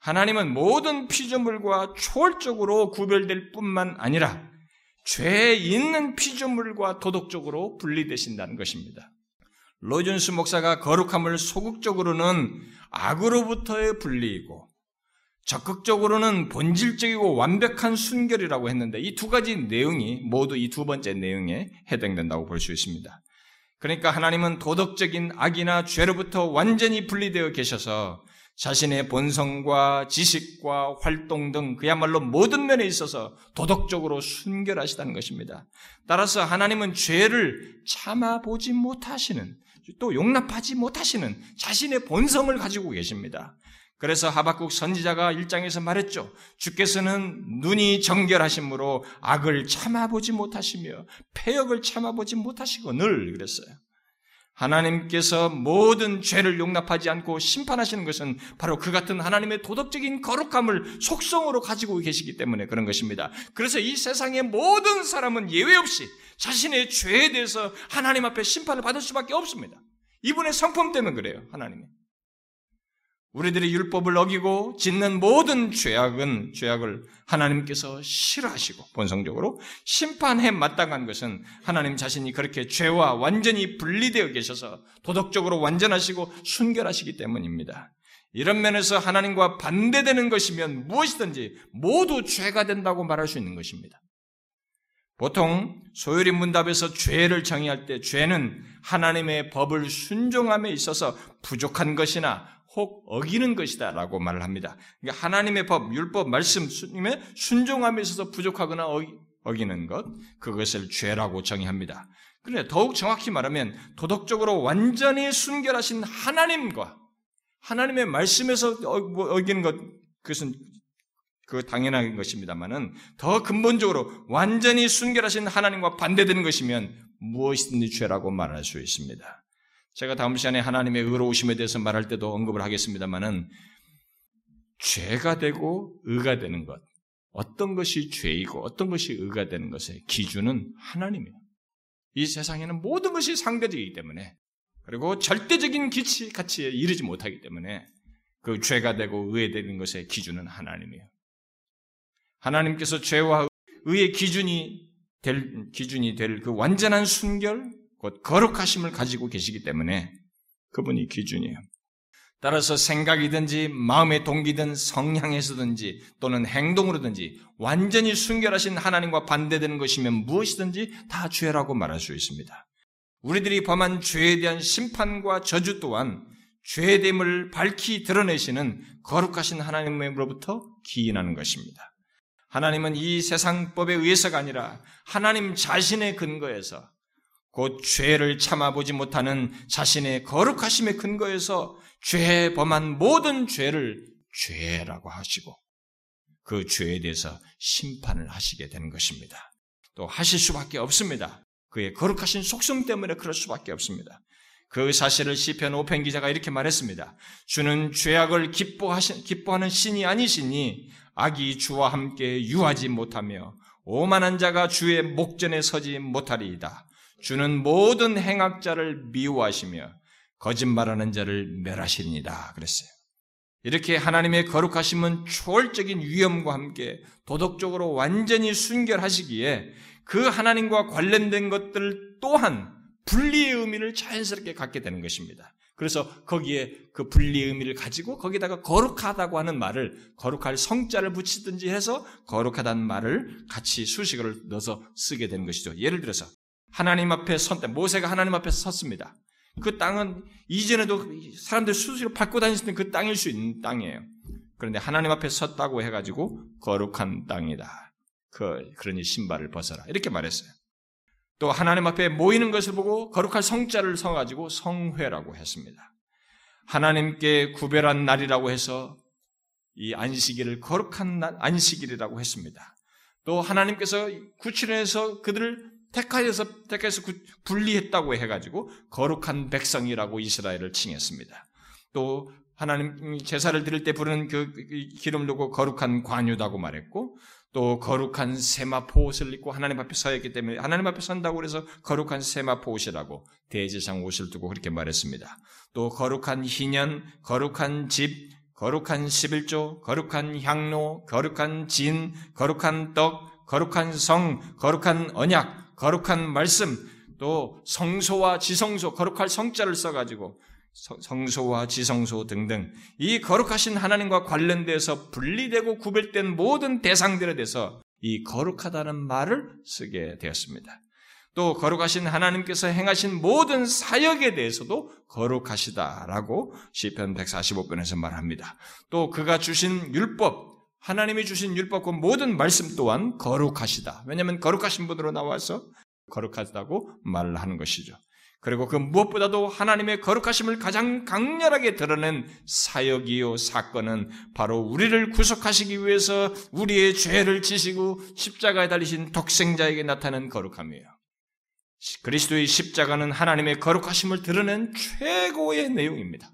하나님은 모든 피조물과 초월적으로 구별될 뿐만 아니라 죄 있는 피조물과 도덕적으로 분리되신다는 것입니다. 로준스 목사가 거룩함을 소극적으로는 악으로부터의 분리이고 적극적으로는 본질적이고 완벽한 순결이라고 했는데 이 두 가지 내용이 모두 이 두 번째 내용에 해당된다고 볼 수 있습니다. 그러니까 하나님은 도덕적인 악이나 죄로부터 완전히 분리되어 계셔서 자신의 본성과 지식과 활동 등 그야말로 모든 면에 있어서 도덕적으로 순결하시다는 것입니다. 따라서 하나님은 죄를 참아보지 못하시는 또 용납하지 못하시는 자신의 본성을 가지고 계십니다. 그래서 하박국 선지자가 일장에서 말했죠. 주께서는 눈이 정결하심으로 악을 참아보지 못하시며 폐역을 참아보지 못하시고 늘 그랬어요. 하나님께서 모든 죄를 용납하지 않고 심판하시는 것은 바로 그 같은 하나님의 도덕적인 거룩함을 속성으로 가지고 계시기 때문에 그런 것입니다. 그래서 이 세상의 모든 사람은 예외 없이 자신의 죄에 대해서 하나님 앞에 심판을 받을 수밖에 없습니다. 이분의 성품 때문에 그래요, 하나님이. 우리들이 율법을 어기고 짓는 모든 죄악은 죄악을 하나님께서 싫어하시고 본성적으로 심판해 마땅한 것은 하나님 자신이 그렇게 죄와 완전히 분리되어 계셔서 도덕적으로 완전하시고 순결하시기 때문입니다. 이런 면에서 하나님과 반대되는 것이면 무엇이든지 모두 죄가 된다고 말할 수 있는 것입니다. 보통 소요리 문답에서 죄를 정의할 때 죄는 하나님의 법을 순종함에 있어서 부족한 것이나 혹 어기는 것이다 라고 말을 합니다. 그러니까 하나님의 법, 율법, 말씀에 순종함에 있어서 부족하거나 어기, 는 것, 그것을 죄라고 정의합니다. 그런데 더욱 정확히 말하면 도덕적으로 완전히 순결하신 하나님과 하나님의 말씀에서 뭐 어기는 것, 그것은 그 당연한 것입니다만은 더 근본적으로 완전히 순결하신 하나님과 반대되는 것이면 무엇이든지 죄라고 말할 수 있습니다. 제가 다음 시간에 하나님의 의로우심에 대해서 말할 때도 언급을 하겠습니다만은 죄가 되고 의가 되는 것, 어떤 것이 죄이고 어떤 것이 의가 되는 것의 기준은 하나님이에요. 이 세상에는 모든 것이 상대적이기 때문에 그리고 절대적인 기치, 가치에 이르지 못하기 때문에 그 죄가 되고 의되는 것의 기준은 하나님이에요. 하나님께서 죄와 의의 기준이 될 기준이 될 그 완전한 순결, 곧 거룩하심을 가지고 계시기 때문에 그분이 기준이에요. 따라서 생각이든지 마음의 동기든 성향에서든지 또는 행동으로든지 완전히 순결하신 하나님과 반대되는 것이면 무엇이든지 다 죄라고 말할 수 있습니다. 우리들이 범한 죄에 대한 심판과 저주 또한 죄됨을 밝히 드러내시는 거룩하신 하나님으로부터 기인하는 것입니다. 하나님은 이 세상법에 의해서가 아니라 하나님 자신의 근거에서 곧 죄를 참아보지 못하는 자신의 거룩하심의 근거에서 죄 범한 모든 죄를 죄라고 하시고 그 죄에 대해서 심판을 하시게 되는 것입니다. 또 하실 수밖에 없습니다. 그의 거룩하신 속성 때문에 그럴 수밖에 없습니다. 그 사실을 시편 오편 기자가 이렇게 말했습니다. 주는 죄악을 기뻐하시, 기뻐하는 신이 아니시니 악이 주와 함께 유하지 못하며 오만한 자가 주의 목전에 서지 못하리이다. 주는 모든 행악자를 미워하시며 거짓말하는 자를 멸하시니다 그랬어요. 이렇게 하나님의 거룩하심은 초월적인 위엄과 함께 도덕적으로 완전히 순결하시기에 그 하나님과 관련된 것들 또한 분리의 의미를 자연스럽게 갖게 되는 것입니다. 그래서 거기에 그 분리 의미를 가지고 거기다가 거룩하다고 하는 말을 거룩할 성자를 붙이든지 해서 거룩하다는 말을 같이 수식어를 넣어서 쓰게 되는 것이죠. 예를 들어서 하나님 앞에 선때 모세가 하나님 앞에 섰습니다. 그 땅은 이전에도 사람들 수시로 밟고 다니시는 그 땅일 수 있는 땅이에요. 그런데 하나님 앞에 섰다고 해가지고 거룩한 땅이다. 그, 그러니 신발을 벗어라. 이렇게 말했어요. 또 하나님 앞에 모이는 것을 보고 거룩할 성자를 서가지고 성회라고 했습니다. 하나님께 구별한 날이라고 해서 이 안식일을 거룩한 날, 안식일이라고 했습니다. 또 하나님께서 구출해서 그들을 택하여서 택해서 분리했다고 해가지고 거룩한 백성이라고 이스라엘을 칭했습니다. 또 하나님 제사를 드릴 때 부르는 그 기름 두고 거룩한 관유다고 말했고 또 거룩한 세마포 옷을 입고 하나님 앞에 서 있기 때문에 하나님 앞에 선다고 그래서 거룩한 세마포 옷이라고 대제상 옷을 두고 그렇게 말했습니다. 또 거룩한 희년, 거룩한 집, 거룩한 십일조, 거룩한 향로, 거룩한 진, 거룩한 떡, 거룩한 성, 거룩한 언약, 거룩한 말씀, 또 성소와 지성소, 거룩할 성자를 써가지고 성소와 지성소 등등 이 거룩하신 하나님과 관련돼서 분리되고 구별된 모든 대상들에 대해서 이 거룩하다는 말을 쓰게 되었습니다. 또 거룩하신 하나님께서 행하신 모든 사역에 대해서도 거룩하시다라고 시편 145편에서 말합니다. 또 그가 주신 율법 하나님이 주신 율법과 모든 말씀 또한 거룩하시다. 왜냐하면 거룩하신 분으로 나와서 거룩하다고 말을 하는 것이죠. 그리고 그 무엇보다도 하나님의 거룩하심을 가장 강렬하게 드러낸 사역이요 사건은 바로 우리를 구속하시기 위해서 우리의 죄를 지시고 십자가에 달리신 독생자에게 나타난 거룩함이에요. 그리스도의 십자가는 하나님의 거룩하심을 드러낸 최고의 내용입니다.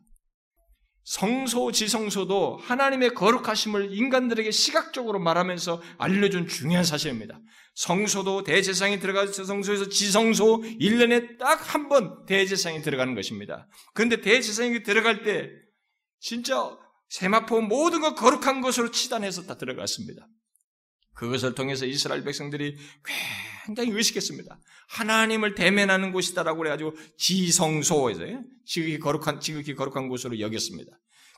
성소, 지성소도 하나님의 거룩하심을 인간들에게 시각적으로 말하면서 알려준 중요한 사실입니다. 성소도 대제상이 들어가서 성소에서 지성소 1년에 딱 한 번 대제상이 들어가는 것입니다. 그런데 대제상이 들어갈 때 진짜 세마포 모든 것 거룩한 것으로 치단해서 다 들어갔습니다. 그것을 통해서 이스라엘 백성들이 굉장히 의식했습니다. 하나님을 대면하는 곳이다라고 그래가지고 지성소에서 지극히 거룩한 지극히 거룩한 곳으로 여겼습니다.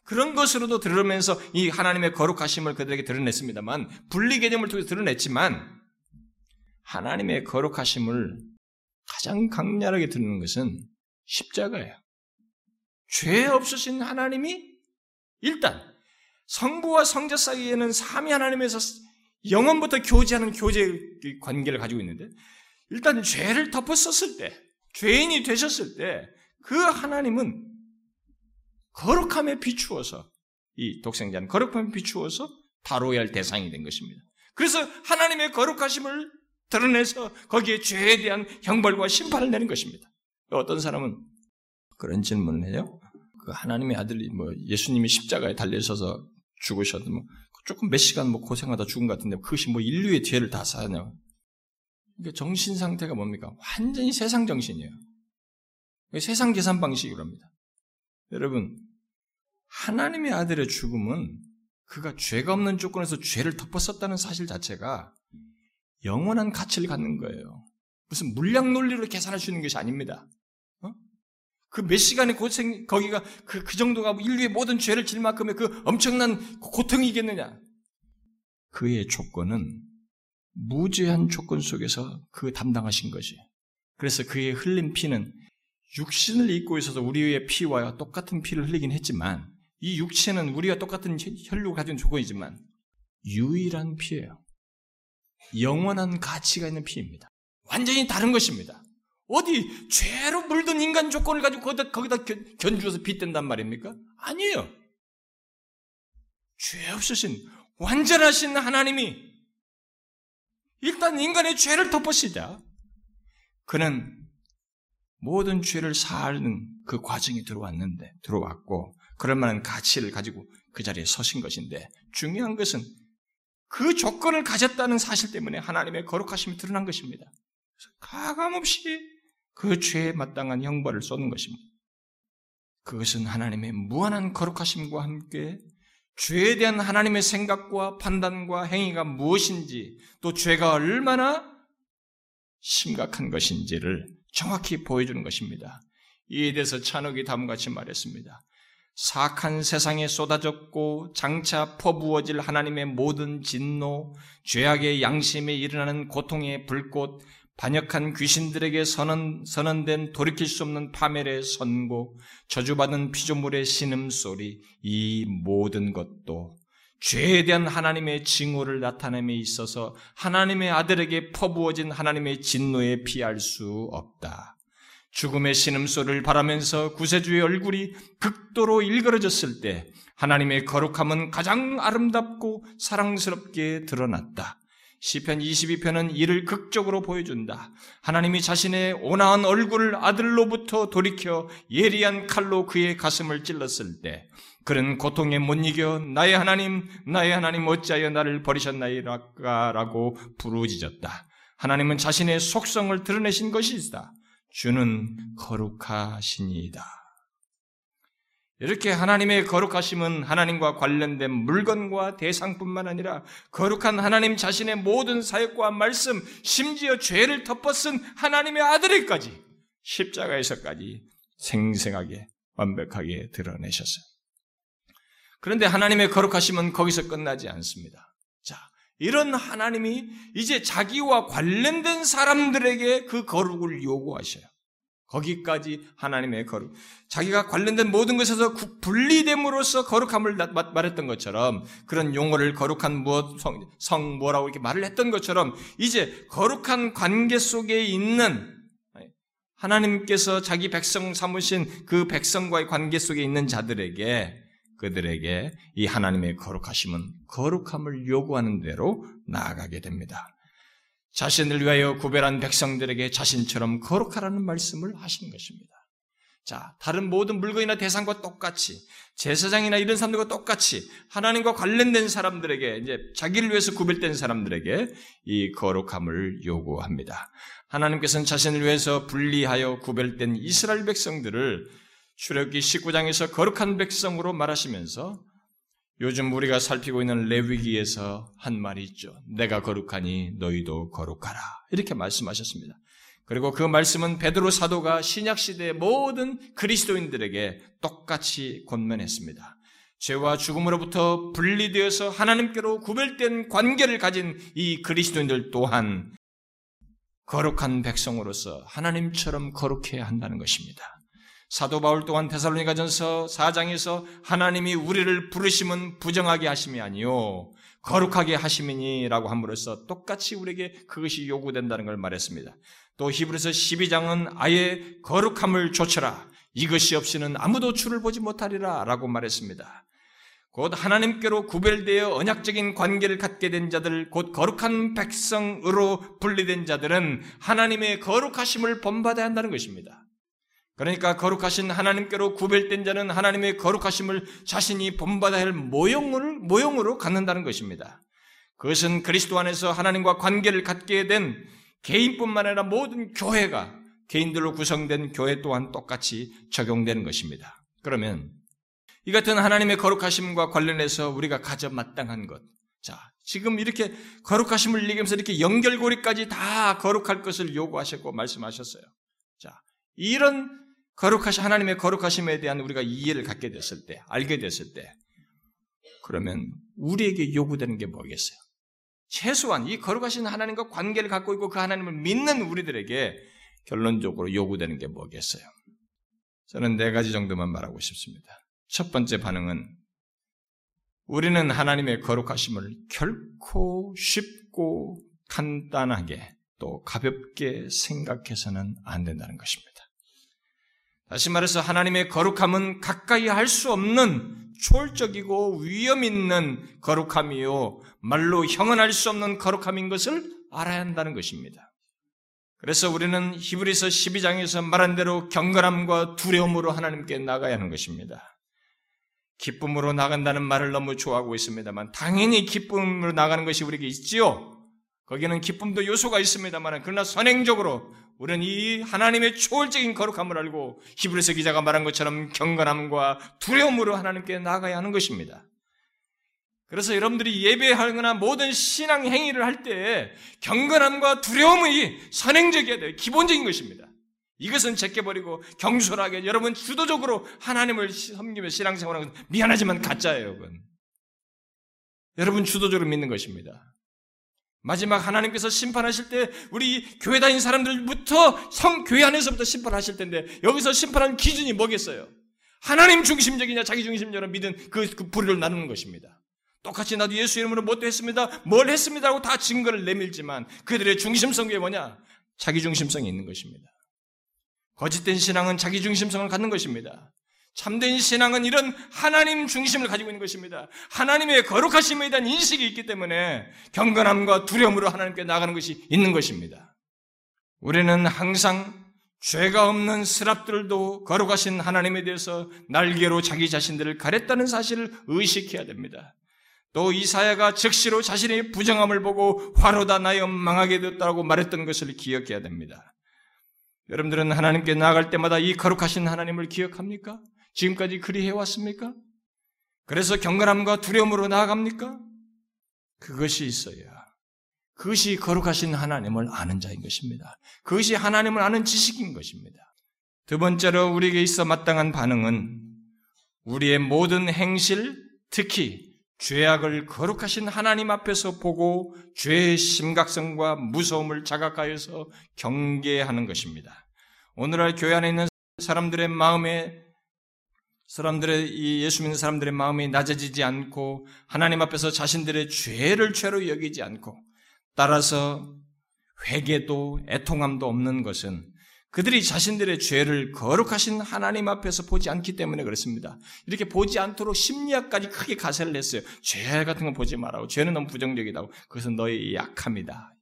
그런 것으로도 들으면서 이 하나님의 거룩하심을 그들에게 드러냈습니다만 분리 개념을 통해서 드러냈지만 하나님의 거룩하심을 가장 강렬하게 드러내는 것은 십자가예요. 죄 없으신 하나님이 일단 성부와 성자 사이에는 삼위 하나님에서 영원부터 교제하는 교제 관계를 가지고 있는데 일단 죄를 덮었었을 때 죄인이 되셨을 때 그 하나님은 거룩함에 비추어서 이 독생자는 거룩함에 비추어서 다뤄야 할 대상이 된 것입니다. 그래서 하나님의 거룩하심을 드러내서 거기에 죄에 대한 형벌과 심판을 내는 것입니다. 어떤 사람은 그런 질문을 해요. 그 하나님의 아들이 뭐 예수님이 십자가에 달려서서 죽으셔도 뭐 조금 몇 시간 뭐 고생하다 죽은 것 같은데 그것이 뭐 인류의 죄를 다 사냐. 그러니까 정신 상태가 뭡니까? 완전히 세상 정신이에요. 세상 계산 방식이로 합니다. 여러분, 하나님의 아들의 죽음은 그가 죄가 없는 조건에서 죄를 덮었었다는 사실 자체가 영원한 가치를 갖는 거예요. 무슨 물량 논리로 계산할 수 있는 것이 아닙니다. 어? 그몇 시간의 고생, 거기가 그, 그 정도가 인류의 모든 죄를 질 만큼의 그 엄청난 고통이겠느냐? 그의 조건은 무죄한 조건 속에서 그 담당하신 것이. 그래서 그의 흘린 피는 육신을 입고 있어서 우리의 피와 똑같은 피를 흘리긴 했지만 이 육체는 우리가 똑같은 혈육을 가진 조건이지만 유일한 피예요. 영원한 가치가 있는 피입니다. 완전히 다른 것입니다. 어디 죄로 물든 인간 조건을 가지고 거기다, 거기다 견주어서 빗댄단 말입니까? 아니에요. 죄 없으신 완전하신 하나님이 일단 인간의 죄를 덮으시자 그는 모든 죄를 사는 그 과정이 들어왔는데 들어왔고 그럴 만한 가치를 가지고 그 자리에 서신 것인데 중요한 것은 그 조건을 가졌다는 사실 때문에 하나님의 거룩하심이 드러난 것입니다. 가감없이 그 죄에 마땅한 형벌을 쏟는 것입니다. 그것은 하나님의 무한한 거룩하심과 함께 죄에 대한 하나님의 생각과 판단과 행위가 무엇인지 또 죄가 얼마나 심각한 것인지를 정확히 보여주는 것입니다. 이에 대해서 찬옥이 다음같이 말했습니다. 사악한 세상에 쏟아졌고 장차 퍼부어질 하나님의 모든 진노, 죄악의 양심에 일어나는 고통의 불꽃, 반역한 귀신들에게 선언, 선언된 돌이킬 수 없는 파멸의 선고, 저주받은 피조물의 신음소리, 이 모든 것도 죄에 대한 하나님의 징후를 나타냄에 있어서 하나님의 아들에게 퍼부어진 하나님의 진노에 피할 수 없다. 죽음의 신음소리를 바라면서 구세주의 얼굴이 극도로 일그러졌을 때 하나님의 거룩함은 가장 아름답고 사랑스럽게 드러났다. 시편 22편은 이를 극적으로 보여준다. 하나님이 자신의 온화한 얼굴을 아들로부터 돌이켜 예리한 칼로 그의 가슴을 찔렀을 때 그는 고통에 못 이겨 나의 하나님 나의 하나님 어찌하여 나를 버리셨나이라고 부르짖었다. 하나님은 자신의 속성을 드러내신 것이다. 주는 거룩하시니이다. 이렇게 하나님의 거룩하심은 하나님과 관련된 물건과 대상뿐만 아니라 거룩한 하나님 자신의 모든 사역과 말씀, 심지어 죄를 덮어쓴 하나님의 아들에까지 십자가에서까지 생생하게 완벽하게 드러내셨어요. 그런데 하나님의 거룩하심은 거기서 끝나지 않습니다. 자, 이런 하나님이 이제 자기와 관련된 사람들에게 그 거룩을 요구하셔요. 거기까지 하나님의 거룩. 자기가 관련된 모든 것에서 분리됨으로써 거룩함을 말했던 것처럼 그런 용어를 거룩한 무엇, 성, 성 뭐라고 이렇게 말을 했던 것처럼 이제 거룩한 관계 속에 있는 하나님께서 자기 백성 삼으신 그 백성과의 관계 속에 있는 자들에게 그들에게 이 하나님의 거룩하심은 거룩함을 요구하는 대로 나아가게 됩니다. 자신을 위하여 구별한 백성들에게 자신처럼 거룩하라는 말씀을 하시는 것입니다. 자, 다른 모든 물건이나 대상과 똑같이 제사장이나 이런 사람들과 똑같이 하나님과 관련된 사람들에게 이제 자기를 위해서 구별된 사람들에게 이 거룩함을 요구합니다. 하나님께서는 자신을 위해서 분리하여 구별된 이스라엘 백성들을 출애굽기 19장에서 거룩한 백성으로 말하시면서 요즘 우리가 살피고 있는 레위기에서 한 말이 있죠. 내가 거룩하니 너희도 거룩하라. 이렇게 말씀하셨습니다. 그리고 그 말씀은 베드로 사도가 신약 시대의 모든 그리스도인들에게 똑같이 권면했습니다. 죄와 죽음으로부터 분리되어서 하나님께로 구별된 관계를 가진 이 그리스도인들 또한 거룩한 백성으로서 하나님처럼 거룩해야 한다는 것입니다. 사도 바울 또한 데살로니가전서 4장에서 하나님이 우리를 부르심은 부정하게 하심이 아니요 거룩하게 하심이니라고 함으로써 똑같이 우리에게 그것이 요구된다는 걸 말했습니다. 또 히브리서 12장은 아예 거룩함을 조쳐라. 이것이 없이는 아무도 주를 보지 못하리라라고 말했습니다. 곧 하나님께로 구별되어 언약적인 관계를 갖게 된 자들, 곧 거룩한 백성으로 분리된 자들은 하나님의 거룩하심을 본받아야 한다는 것입니다. 그러니까 거룩하신 하나님께로 구별된 자는 하나님의 거룩하심을 자신이 본받아야 할 모형을, 모형으로 갖는다는 것입니다. 그것은 그리스도 안에서 하나님과 관계를 갖게 된 개인뿐만 아니라 모든 교회가 개인들로 구성된 교회 또한 똑같이 적용되는 것입니다. 그러면 이 같은 하나님의 거룩하심과 관련해서 우리가 가져 마땅한 것. 자, 지금 이렇게 거룩하심을 얘기하면서 이렇게 연결고리까지 다 거룩할 것을 요구하셨고 말씀하셨어요. 자, 이런 거룩하신 하나님의 거룩하심에 대한 우리가 이해를 갖게 됐을 때, 알게 됐을 때, 그러면 우리에게 요구되는 게 뭐겠어요? 최소한 이 거룩하신 하나님과 관계를 갖고 있고 그 하나님을 믿는 우리들에게 결론적으로 요구되는 게 뭐겠어요? 저는 네 가지 정도만 말하고 싶습니다. 첫 번째 반응은 우리는 하나님의 거룩하심을 결코 쉽고 간단하게 또 가볍게 생각해서는 안 된다는 것입니다. 다시 말해서 하나님의 거룩함은 가까이 할 수 없는 초월적이고 위험 있는 거룩함이요. 말로 형언할 수 없는 거룩함인 것을 알아야 한다는 것입니다. 그래서 우리는 히브리서 12장에서 말한 대로 경건함과 두려움으로 하나님께 나가야 하는 것입니다. 기쁨으로 나간다는 말을 너무 좋아하고 있습니다만 당연히 기쁨으로 나가는 것이 우리에게 있지요. 거기는 기쁨도 요소가 있습니다만 그러나 선행적으로 우리는 이 하나님의 초월적인 거룩함을 알고 히브리서 기자가 말한 것처럼 경건함과 두려움으로 하나님께 나가야 하는 것입니다. 그래서 여러분들이 예배하거나 모든 신앙 행위를 할 때 경건함과 두려움이 선행적이어야 돼요. 기본적인 것입니다. 이것은 제껴버리고 경솔하게 여러분 주도적으로 하나님을 섬기며 신앙생활하는 것은 미안하지만 가짜예요, 여러분. 여러분 주도적으로 믿는 것입니다. 마지막 하나님께서 심판하실 때 우리 교회 다닌 사람들부터 성 교회 안에서부터 심판하실 텐데 여기서 심판하는 기준이 뭐겠어요? 하나님 중심적이냐 자기 중심적으로 믿은 그, 그 부류를 나누는 것입니다. 똑같이 나도 예수 이름으로 뭣도 했습니다. 뭘 했습니다. 하고 다 증거를 내밀지만 그들의 중심성이 뭐냐? 자기 중심성이 있는 것입니다. 거짓된 신앙은 자기 중심성을 갖는 것입니다. 참된 신앙은 이런 하나님 중심을 가지고 있는 것입니다. 하나님의 거룩하심에 대한 인식이 있기 때문에 경건함과 두려움으로 하나님께 나가는 것이 있는 것입니다. 우리는 항상 죄가 없는 스랍들도 거룩하신 하나님에 대해서 날개로 자기 자신들을 가렸다는 사실을 의식해야 됩니다. 또 이사야가 즉시로 자신의 부정함을 보고 화로다 나여 망하게 되었다고 말했던 것을 기억해야 됩니다. 여러분들은 하나님께 나아갈 때마다 이 거룩하신 하나님을 기억합니까? 지금까지 그리 해왔습니까? 그래서 경건함과 두려움으로 나아갑니까? 그것이 있어야 그것이 거룩하신 하나님을 아는 자인 것입니다. 그것이 하나님을 아는 지식인 것입니다. 두 번째로 우리에게 있어 마땅한 반응은 우리의 모든 행실, 특히 죄악을 거룩하신 하나님 앞에서 보고 죄의 심각성과 무서움을 자각하여서 경계하는 것입니다. 오늘날 교회 안에 있는 사람들의 마음에 사람들의 이 예수 믿는 사람들의 마음이 낮아지지 않고 하나님 앞에서 자신들의 죄를 죄로 여기지 않고 따라서 회개도 애통함도 없는 것은 그들이 자신들의 죄를 거룩하신 하나님 앞에서 보지 않기 때문에 그렇습니다. 이렇게 보지 않도록 심리학까지 크게 가세를 냈어요. 죄 같은 거 보지 말라고. 죄는 너무 부정적이다고. 그것은 너의 약함이다.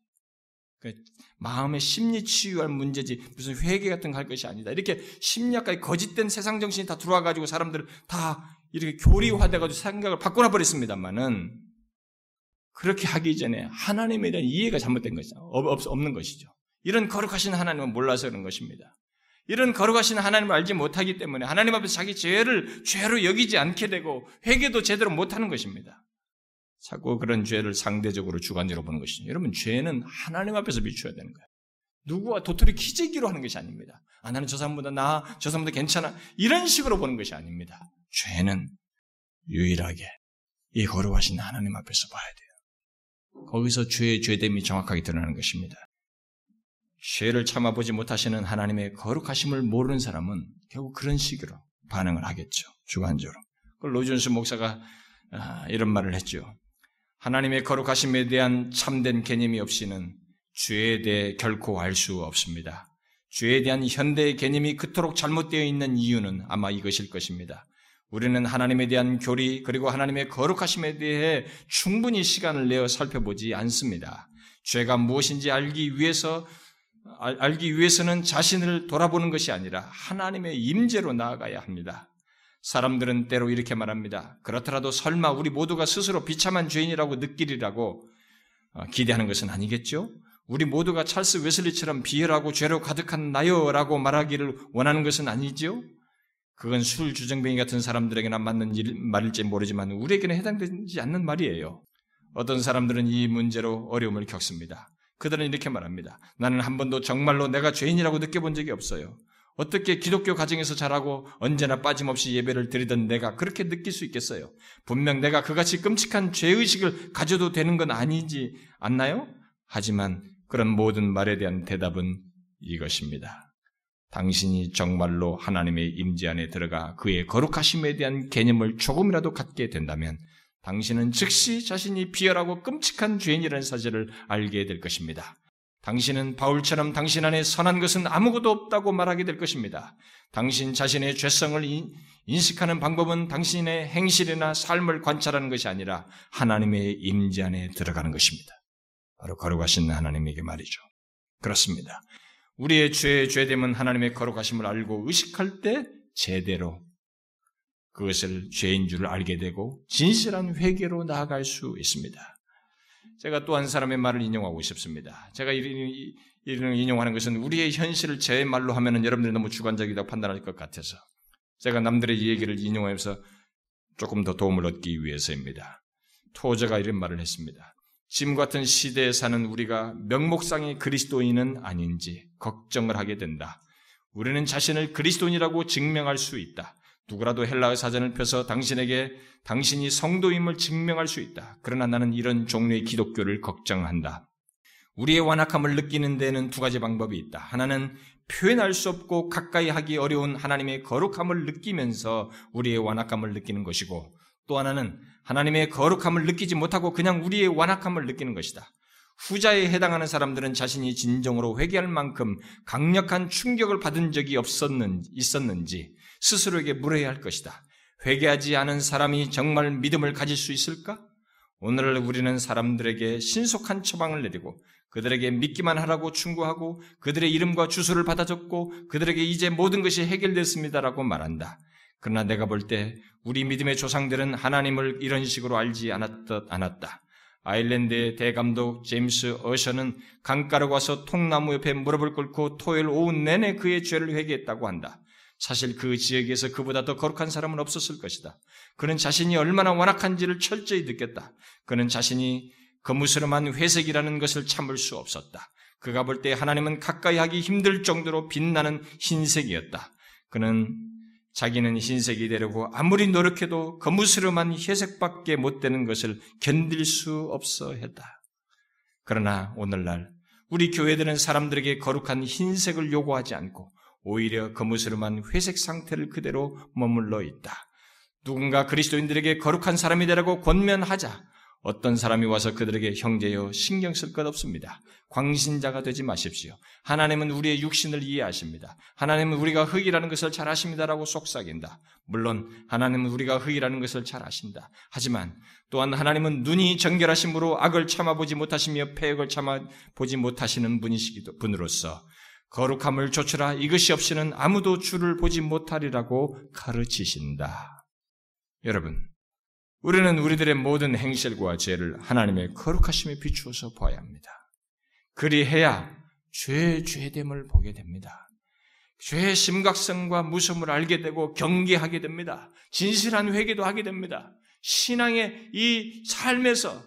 그 마음의 심리 치유할 문제지 무슨 회개 같은 거 할 것이 아니다. 이렇게 심리학까지 거짓된 세상 정신이 다 들어와 가지고 사람들을 다 이렇게 교리화돼 가지고 생각을 바꿔놔 버렸습니다만은 그렇게 하기 전에 하나님에 대한 이해가 잘못된 것이죠. 없는 것이죠. 이런 거룩하신 하나님을 몰라서 그런 것입니다. 이런 거룩하신 하나님을 알지 못하기 때문에 하나님 앞에서 자기 죄를 죄로 여기지 않게 되고 회개도 제대로 못하는 것입니다. 자꾸 그런 죄를 상대적으로 주관적으로 보는 것이죠. 여러분 죄는 하나님 앞에서 비춰야 되는 거예요. 누구와 도토리 키재기로 하는 것이 아닙니다. 아 나는 저 사람보다 나, 저 사람보다 괜찮아 이런 식으로 보는 것이 아닙니다. 죄는 유일하게 이 거룩하신 하나님 앞에서 봐야 돼요. 거기서 죄의 죄됨이 정확하게 드러나는 것입니다. 죄를 참아보지 못하시는 하나님의 거룩하심을 모르는 사람은 결국 그런 식으로 반응을 하겠죠. 주관적으로. 그 로준스 목사가 아, 이런 말을 했죠. 하나님의 거룩하심에 대한 참된 개념이 없이는 죄에 대해 결코 알 수 없습니다. 죄에 대한 현대의 개념이 그토록 잘못되어 있는 이유는 아마 이것일 것입니다. 우리는 하나님에 대한 교리 그리고 하나님의 거룩하심에 대해 충분히 시간을 내어 살펴보지 않습니다. 죄가 무엇인지 알기 위해서 알기 위해서는 자신을 돌아보는 것이 아니라 하나님의 임재로 나아가야 합니다. 사람들은 때로 이렇게 말합니다. 그렇더라도 설마 우리 모두가 스스로 비참한 죄인이라고 느끼리라고 어, 기대하는 것은 아니겠죠? 우리 모두가 찰스 웨슬리처럼 비열하고 죄로 가득한 나요라고 말하기를 원하는 것은 아니죠? 그건 술 주정뱅이 같은 사람들에게나 맞는 말일지 모르지만 우리에게는 해당되지 않는 말이에요. 어떤 사람들은 이 문제로 어려움을 겪습니다. 그들은 이렇게 말합니다. 나는 한 번도 정말로 내가 죄인이라고 느껴본 적이 없어요. 어떻게 기독교 가정에서 자라고 언제나 빠짐없이 예배를 드리던 내가 그렇게 느낄 수 있겠어요? 분명 내가 그같이 끔찍한 죄의식을 가져도 되는 건 아니지 않나요? 하지만 그런 모든 말에 대한 대답은 이것입니다. 당신이 정말로 하나님의 임재 안에 들어가 그의 거룩하심에 대한 개념을 조금이라도 갖게 된다면 당신은 즉시 자신이 비열하고 끔찍한 죄인이라는 사실을 알게 될 것입니다. 당신은 바울처럼 당신 안에 선한 것은 아무것도 없다고 말하게 될 것입니다. 당신 자신의 죄성을 인식하는 방법은 당신의 행실이나 삶을 관찰하는 것이 아니라 하나님의 임재 안에 들어가는 것입니다. 바로 거룩하신 하나님에게 말이죠. 그렇습니다. 우리의 죄의 죄됨은 하나님의 거룩하심을 알고 의식할 때 제대로 그것을 죄인 줄을 알게 되고 진실한 회개로 나아갈 수 있습니다. 제가 또 한 사람의 말을 인용하고 싶습니다. 제가 이런 인용하는 것은 우리의 현실을 제 말로 하면은 여러분들이 너무 주관적이라고 판단할 것 같아서 제가 남들의 얘기를 인용하면서 조금 더 도움을 얻기 위해서입니다. 토저가 이런 말을 했습니다. 지금 같은 시대에 사는 우리가 명목상의 그리스도인은 아닌지 걱정을 하게 된다. 우리는 자신을 그리스도인이라고 증명할 수 있다. 누구라도 헬라어 사전을 펴서 당신에게 당신이 성도임을 증명할 수 있다. 그러나 나는 이런 종류의 기독교를 걱정한다. 우리의 완악함을 느끼는 데는 두 가지 방법이 있다. 하나는 표현할 수 없고 가까이 하기 어려운 하나님의 거룩함을 느끼면서 우리의 완악함을 느끼는 것이고 또 하나는 하나님의 거룩함을 느끼지 못하고 그냥 우리의 완악함을 느끼는 것이다. 후자에 해당하는 사람들은 자신이 진정으로 회개할 만큼 강력한 충격을 받은 적이 없었는, 있었는지 스스로에게 물어야 할 것이다. 회개하지 않은 사람이 정말 믿음을 가질 수 있을까? 오늘 우리는 사람들에게 신속한 처방을 내리고 그들에게 믿기만 하라고 충고하고 그들의 이름과 주소를 받아 적고 그들에게 이제 모든 것이 해결됐습니다라고 말한다. 그러나 내가 볼 때 우리 믿음의 조상들은 하나님을 이런 식으로 알지 않았다. 않았다. 아일랜드의 대감독 제임스 어셔는 강가로 가서 통나무 옆에 무릎을 꿇고 토요일 오후 내내 그의 죄를 회개했다고 한다. 사실 그 지역에서 그보다 더 거룩한 사람은 없었을 것이다. 그는 자신이 얼마나 완악한지를 철저히 느꼈다. 그는 자신이 거무스름한 회색이라는 것을 참을 수 없었다. 그가 볼 때 하나님은 가까이 하기 힘들 정도로 빛나는 흰색이었다. 그는 자기는 흰색이 되려고 아무리 노력해도 거무스름한 회색밖에 못 되는 것을 견딜 수 없어 했다. 그러나 오늘날 우리 교회들은 사람들에게 거룩한 흰색을 요구하지 않고 오히려 거무스름한 회색 상태를 그대로 머물러 있다. 누군가 그리스도인들에게 거룩한 사람이 되라고 권면하자 어떤 사람이 와서 그들에게 형제여 신경 쓸 것 없습니다. 광신자가 되지 마십시오. 하나님은 우리의 육신을 이해하십니다. 하나님은 우리가 흙이라는 것을 잘 아십니다라고 속삭인다. 물론 하나님은 우리가 흙이라는 것을 잘 아신다. 하지만 또한 하나님은 눈이 정결하심으로 악을 참아보지 못하시며 폐역을 참아보지 못하시는 분이시기도 분으로서 거룩함을 조추라 이것이 없이는 아무도 주를 보지 못하리라고 가르치신다. 여러분, 우리는 우리들의 모든 행실과 죄를 하나님의 거룩하심에 비추어서 봐야 합니다. 그리해야 죄의 죄됨을 보게 됩니다. 죄의 심각성과 무서움을 알게 되고 경계하게 됩니다. 진실한 회개도 하게 됩니다. 신앙의 이 삶에서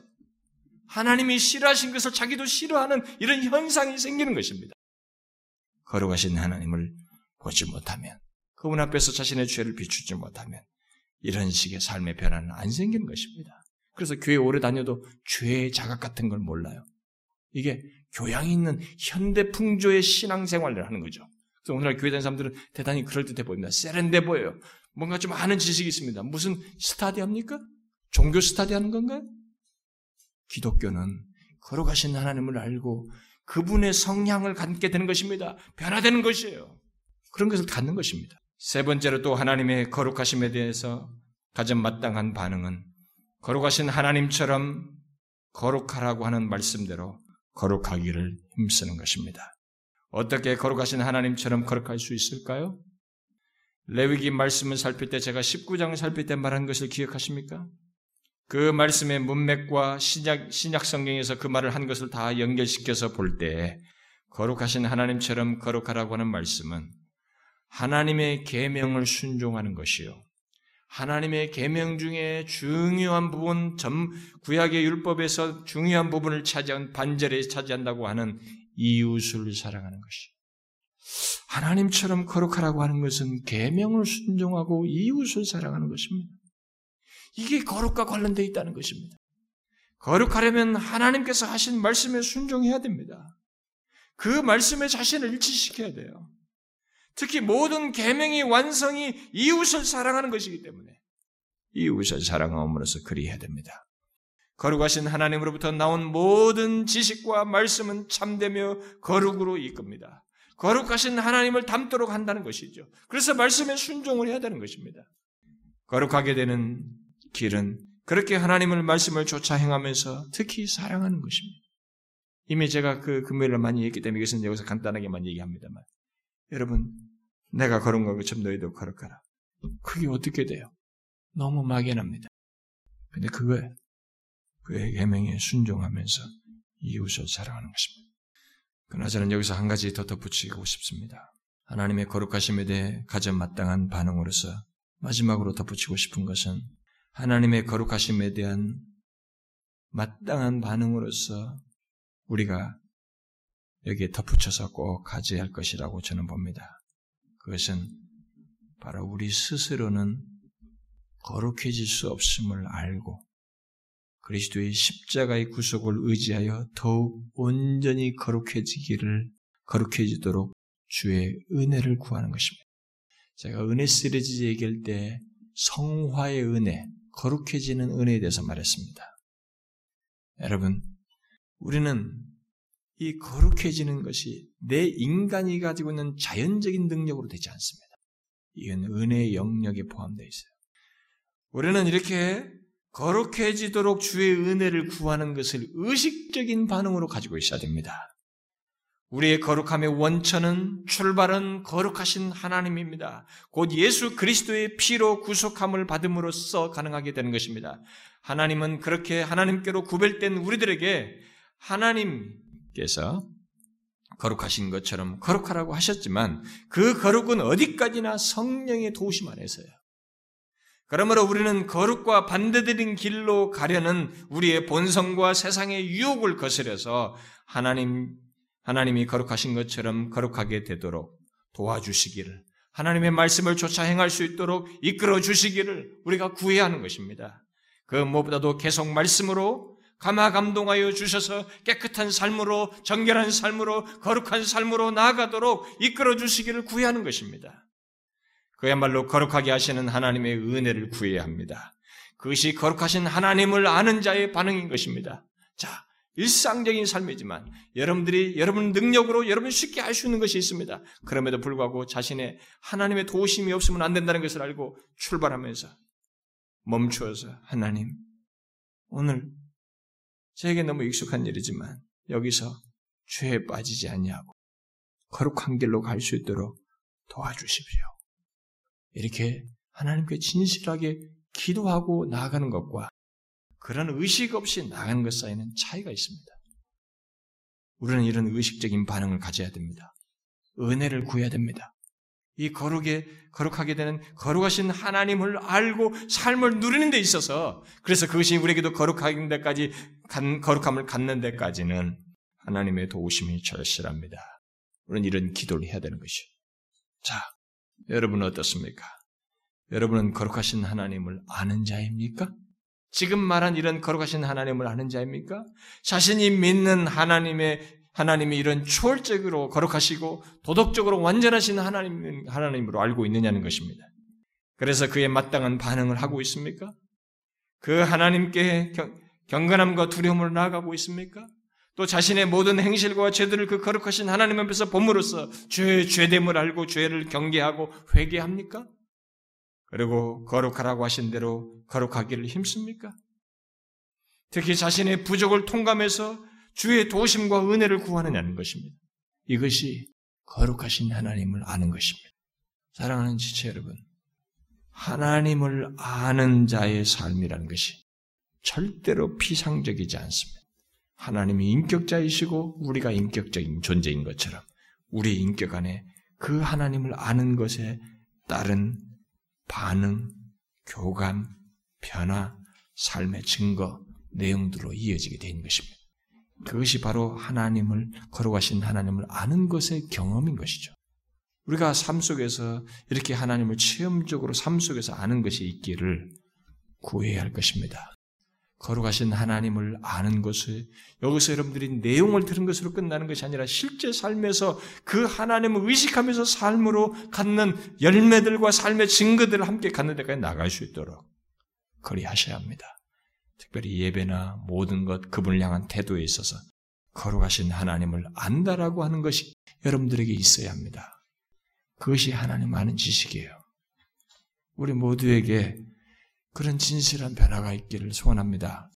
하나님이 싫어하신 것을 자기도 싫어하는 이런 현상이 생기는 것입니다. 거룩하신 하나님을 보지 못하면, 그분 앞에서 자신의 죄를 비추지 못하면, 이런 식의 삶의 변화는 안 생기는 것입니다. 그래서 교회 오래 다녀도 죄의 자각 같은 걸 몰라요. 이게 교양 있는 현대 풍조의 신앙생활을 하는 거죠. 그래서 오늘날 교회 다니는 사람들은 대단히 그럴듯해 보입니다. 세련돼 보여요. 뭔가 좀 아는 지식이 있습니다. 무슨 스타디 합니까? 종교 스타디 하는 건가요? 기독교는 걸어가신 하나님을 알고 그분의 성향을 갖게 되는 것입니다. 변화되는 것이에요. 그런 것을 갖는 것입니다. 세 번째로 또 하나님의 거룩하심에 대해서 가장 마땅한 반응은 거룩하신 하나님처럼 거룩하라고 하는 말씀대로 거룩하기를 힘쓰는 것입니다. 어떻게 거룩하신 하나님처럼 거룩할 수 있을까요? 레위기 말씀을 살필 때 제가 19장을 살필 때 말한 것을 기억하십니까? 그 말씀의 문맥과 신약, 신약 성경에서 그 말을 한 것을 다 연결시켜서 볼 때 거룩하신 하나님처럼 거룩하라고 하는 말씀은 하나님의 계명을 순종하는 것이요. 하나님의 계명 중에 중요한 부분, 점 구약의 율법에서 중요한 부분을 차지한 반절에 차지한다고 하는 이웃을 사랑하는 것이. 하나님처럼 거룩하라고 하는 것은 계명을 순종하고 이웃을 사랑하는 것입니다. 이게 거룩과 관련되어 있다는 것입니다. 거룩하려면 하나님께서 하신 말씀에 순종해야 됩니다. 그 말씀에 자신을 일치시켜야 돼요. 특히 모든 계명의 완성이 이웃을 사랑하는 것이기 때문에 이웃을 사랑함으로써 그리해야 됩니다. 거룩하신 하나님으로부터 나온 모든 지식과 말씀은 참되며 거룩으로 이끕니다. 거룩하신 하나님을 닮도록 한다는 것이죠. 그래서 말씀에 순종을 해야 되는 것입니다. 거룩하게 되는 길은 그렇게 하나님을 말씀을 쫓아 행하면서 특히 사랑하는 것입니다. 이미 제가 그 금요일을 많이 얘기했기 때문에 이것은 여기서 간단하게만 얘기합니다만 여러분 내가 거룩한 것처럼 너희도 거룩하라. 그게 어떻게 돼요? 너무 막연합니다. 근데 그거에 그의 계명에 순종하면서 이웃을 사랑하는 것입니다. 그러나 저는 여기서 한 가지 더 덧붙이고 싶습니다. 하나님의 거룩하심에 대해 가장 마땅한 반응으로서 마지막으로 덧붙이고 싶은 것은 하나님의 거룩하심에 대한 마땅한 반응으로서 우리가 여기에 덧붙여서 꼭 가져야 할 것이라고 저는 봅니다. 그것은 바로 우리 스스로는 거룩해질 수 없음을 알고 그리스도의 십자가의 구속을 의지하여 더욱 온전히 거룩해지기를 거룩해지도록 주의 은혜를 구하는 것입니다. 제가 은혜 시리즈 얘기할 때 성화의 은혜, 거룩해지는 은혜에 대해서 말했습니다. 여러분, 우리는 이 거룩해지는 것이 내 인간이 가지고 있는 자연적인 능력으로 되지 않습니다. 이건 은혜의 영역에 포함되어 있어요. 우리는 이렇게 거룩해지도록 주의 은혜를 구하는 것을 의식적인 반응으로 가지고 있어야 됩니다. 우리의 거룩함의 원천은 출발은 거룩하신 하나님입니다. 곧 예수 그리스도의 피로 구속함을 받음으로써 가능하게 되는 것입니다. 하나님은 그렇게 하나님께로 구별된 우리들에게 하나님께서 거룩하신 것처럼 거룩하라고 하셨지만 그 거룩은 어디까지나 성령의 도우심 안에서요. 그러므로 우리는 거룩과 반대되는 길로 가려는 우리의 본성과 세상의 유혹을 거스려서 하나님, 하나님이 거룩하신 것처럼 거룩하게 되도록 도와주시기를, 하나님의 말씀을 쫓아 행할 수 있도록 이끌어 주시기를 우리가 구해야 하는 것입니다. 그 무엇보다도 계속 말씀으로 감화 감동하여 주셔서 깨끗한 삶으로, 정결한 삶으로, 거룩한 삶으로 나아가도록 이끌어 주시기를 구해하는 것입니다. 그야말로 거룩하게 하시는 하나님의 은혜를 구해야 합니다. 그것이 거룩하신 하나님을 아는 자의 반응인 것입니다. 자, 일상적인 삶이지만 여러분들이 여러분 능력으로 여러분 쉽게 할 수 있는 것이 있습니다. 그럼에도 불구하고 자신의 하나님의 도우심이 없으면 안 된다는 것을 알고 출발하면서 멈추어서 하나님 오늘 저에게 너무 익숙한 일이지만 여기서 죄에 빠지지 않냐고 거룩한 길로 갈 수 있도록 도와주십시오. 이렇게 하나님께 진실하게 기도하고 나아가는 것과 그런 의식 없이 나가는 것 사이는 차이가 있습니다. 우리는 이런 의식적인 반응을 가져야 됩니다. 은혜를 구해야 됩니다. 이 거룩에 거룩하게 되는 거룩하신 하나님을 알고 삶을 누리는 데 있어서 그래서 그것이 우리에게도 거룩한 데까지 거룩함을 갖는 데까지는 하나님의 도우심이 절실합니다. 우리는 이런 기도를 해야 되는 것이죠. 자, 여러분은 어떻습니까? 여러분은 거룩하신 하나님을 아는 자입니까? 지금 말한 이런 거룩하신 하나님을 아는 자입니까? 자신이 믿는 하나님의 하나님이 이런 초월적으로 거룩하시고 도덕적으로 완전하신 하나님 하나님으로 알고 있느냐는 것입니다. 그래서 그에 마땅한 반응을 하고 있습니까? 그 하나님께 경, 경건함과 두려움을 나아가고 있습니까? 또 자신의 모든 행실과 죄들을 그 거룩하신 하나님 앞에서 범으로써 죄의 죄됨을 알고 죄를 경계하고 회개합니까? 그리고 거룩하라고 하신 대로 거룩하기를 힘씁니까? 특히 자신의 부족을 통감해서 주의 도심과 은혜를 구하느냐는 것입니다. 이것이 거룩하신 하나님을 아는 것입니다. 사랑하는 지체 여러분, 하나님을 아는 자의 삶이라는 것이 절대로 피상적이지 않습니다. 하나님이 인격자이시고 우리가 인격적인 존재인 것처럼 우리 인격 안에 그 하나님을 아는 것에 따른 반응, 교감, 변화, 삶의 증거, 내용들로 이어지게 된 것입니다. 그것이 바로 하나님을 걸어가신 하나님을 아는 것의 경험인 것이죠. 우리가 삶 속에서 이렇게 하나님을 체험적으로 삶 속에서 아는 것이 있기를 구해야 할 것입니다. 거룩하신 하나님을 아는 것을 여기서 여러분들이 내용을 들은 것으로 끝나는 것이 아니라 실제 삶에서 그 하나님을 의식하면서 삶으로 갖는 열매들과 삶의 증거들을 함께 갖는 데까지 나갈 수 있도록 그리하셔야 합니다. 특별히 예배나 모든 것 그분을 향한 태도에 있어서 거룩하신 하나님을 안다라고 하는 것이 여러분들에게 있어야 합니다. 그것이 하나님 아는 지식이에요. 우리 모두에게 그런 진실한 변화가 있기를 소원합니다.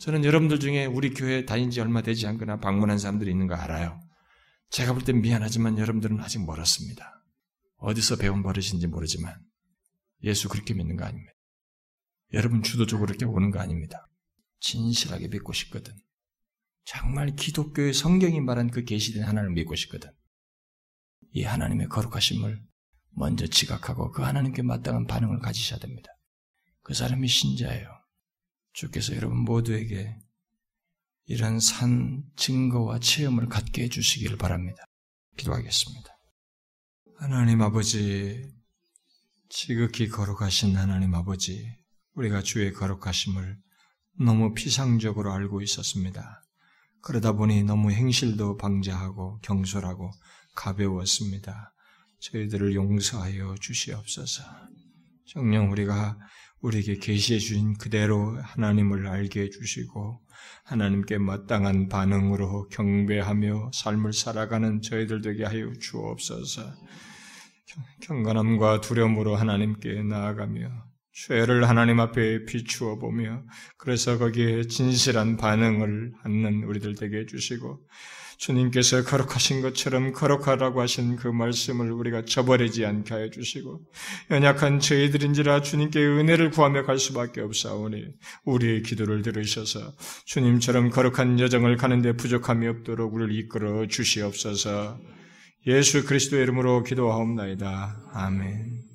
저는 여러분들 중에 우리 교회 다닌 지 얼마 되지 않거나 방문한 사람들이 있는 거 알아요. 제가 볼 땐 미안하지만 여러분들은 아직 멀었습니다. 어디서 배운 버릇인지 모르지만 예수 그렇게 믿는 거 아닙니다. 여러분 주도적으로 이렇게 오는 거 아닙니다. 진실하게 믿고 싶거든. 정말 기독교의 성경이 말한 그 계시된 하나님을 믿고 싶거든. 이 하나님의 거룩하심을 먼저 지각하고 그 하나님께 마땅한 반응을 가지셔야 됩니다. 그 사람이 신자예요. 주께서 여러분 모두에게 이런 산 증거와 체험을 갖게 해주시기를 바랍니다. 기도하겠습니다. 하나님 아버지, 지극히 거룩하신 하나님 아버지, 우리가 주의 거룩하심을 너무 피상적으로 알고 있었습니다. 그러다 보니 너무 행실도 방자하고 경솔하고 가벼웠습니다. 저희들을 용서하여 주시옵소서. 정녕 우리가 우리에게 계시해 주신 그대로 하나님을 알게 해 주시고 하나님께 마땅한 반응으로 경배하며 삶을 살아가는 저희들 되게 하여 주옵소서. 경건함과 두려움으로 하나님께 나아가며 죄를 하나님 앞에 비추어 보며 그래서 거기에 진실한 반응을 하는 우리들 되게 해주시고 주님께서 거룩하신 것처럼 거룩하라고 하신 그 말씀을 우리가 저버리지 않게 하여 주시고 연약한 저희들인지라 주님께 은혜를 구하며 갈 수밖에 없사오니 우리의 기도를 들으셔서 주님처럼 거룩한 여정을 가는데 부족함이 없도록 우리를 이끌어 주시옵소서 예수 그리스도의 이름으로 기도하옵나이다. 아멘.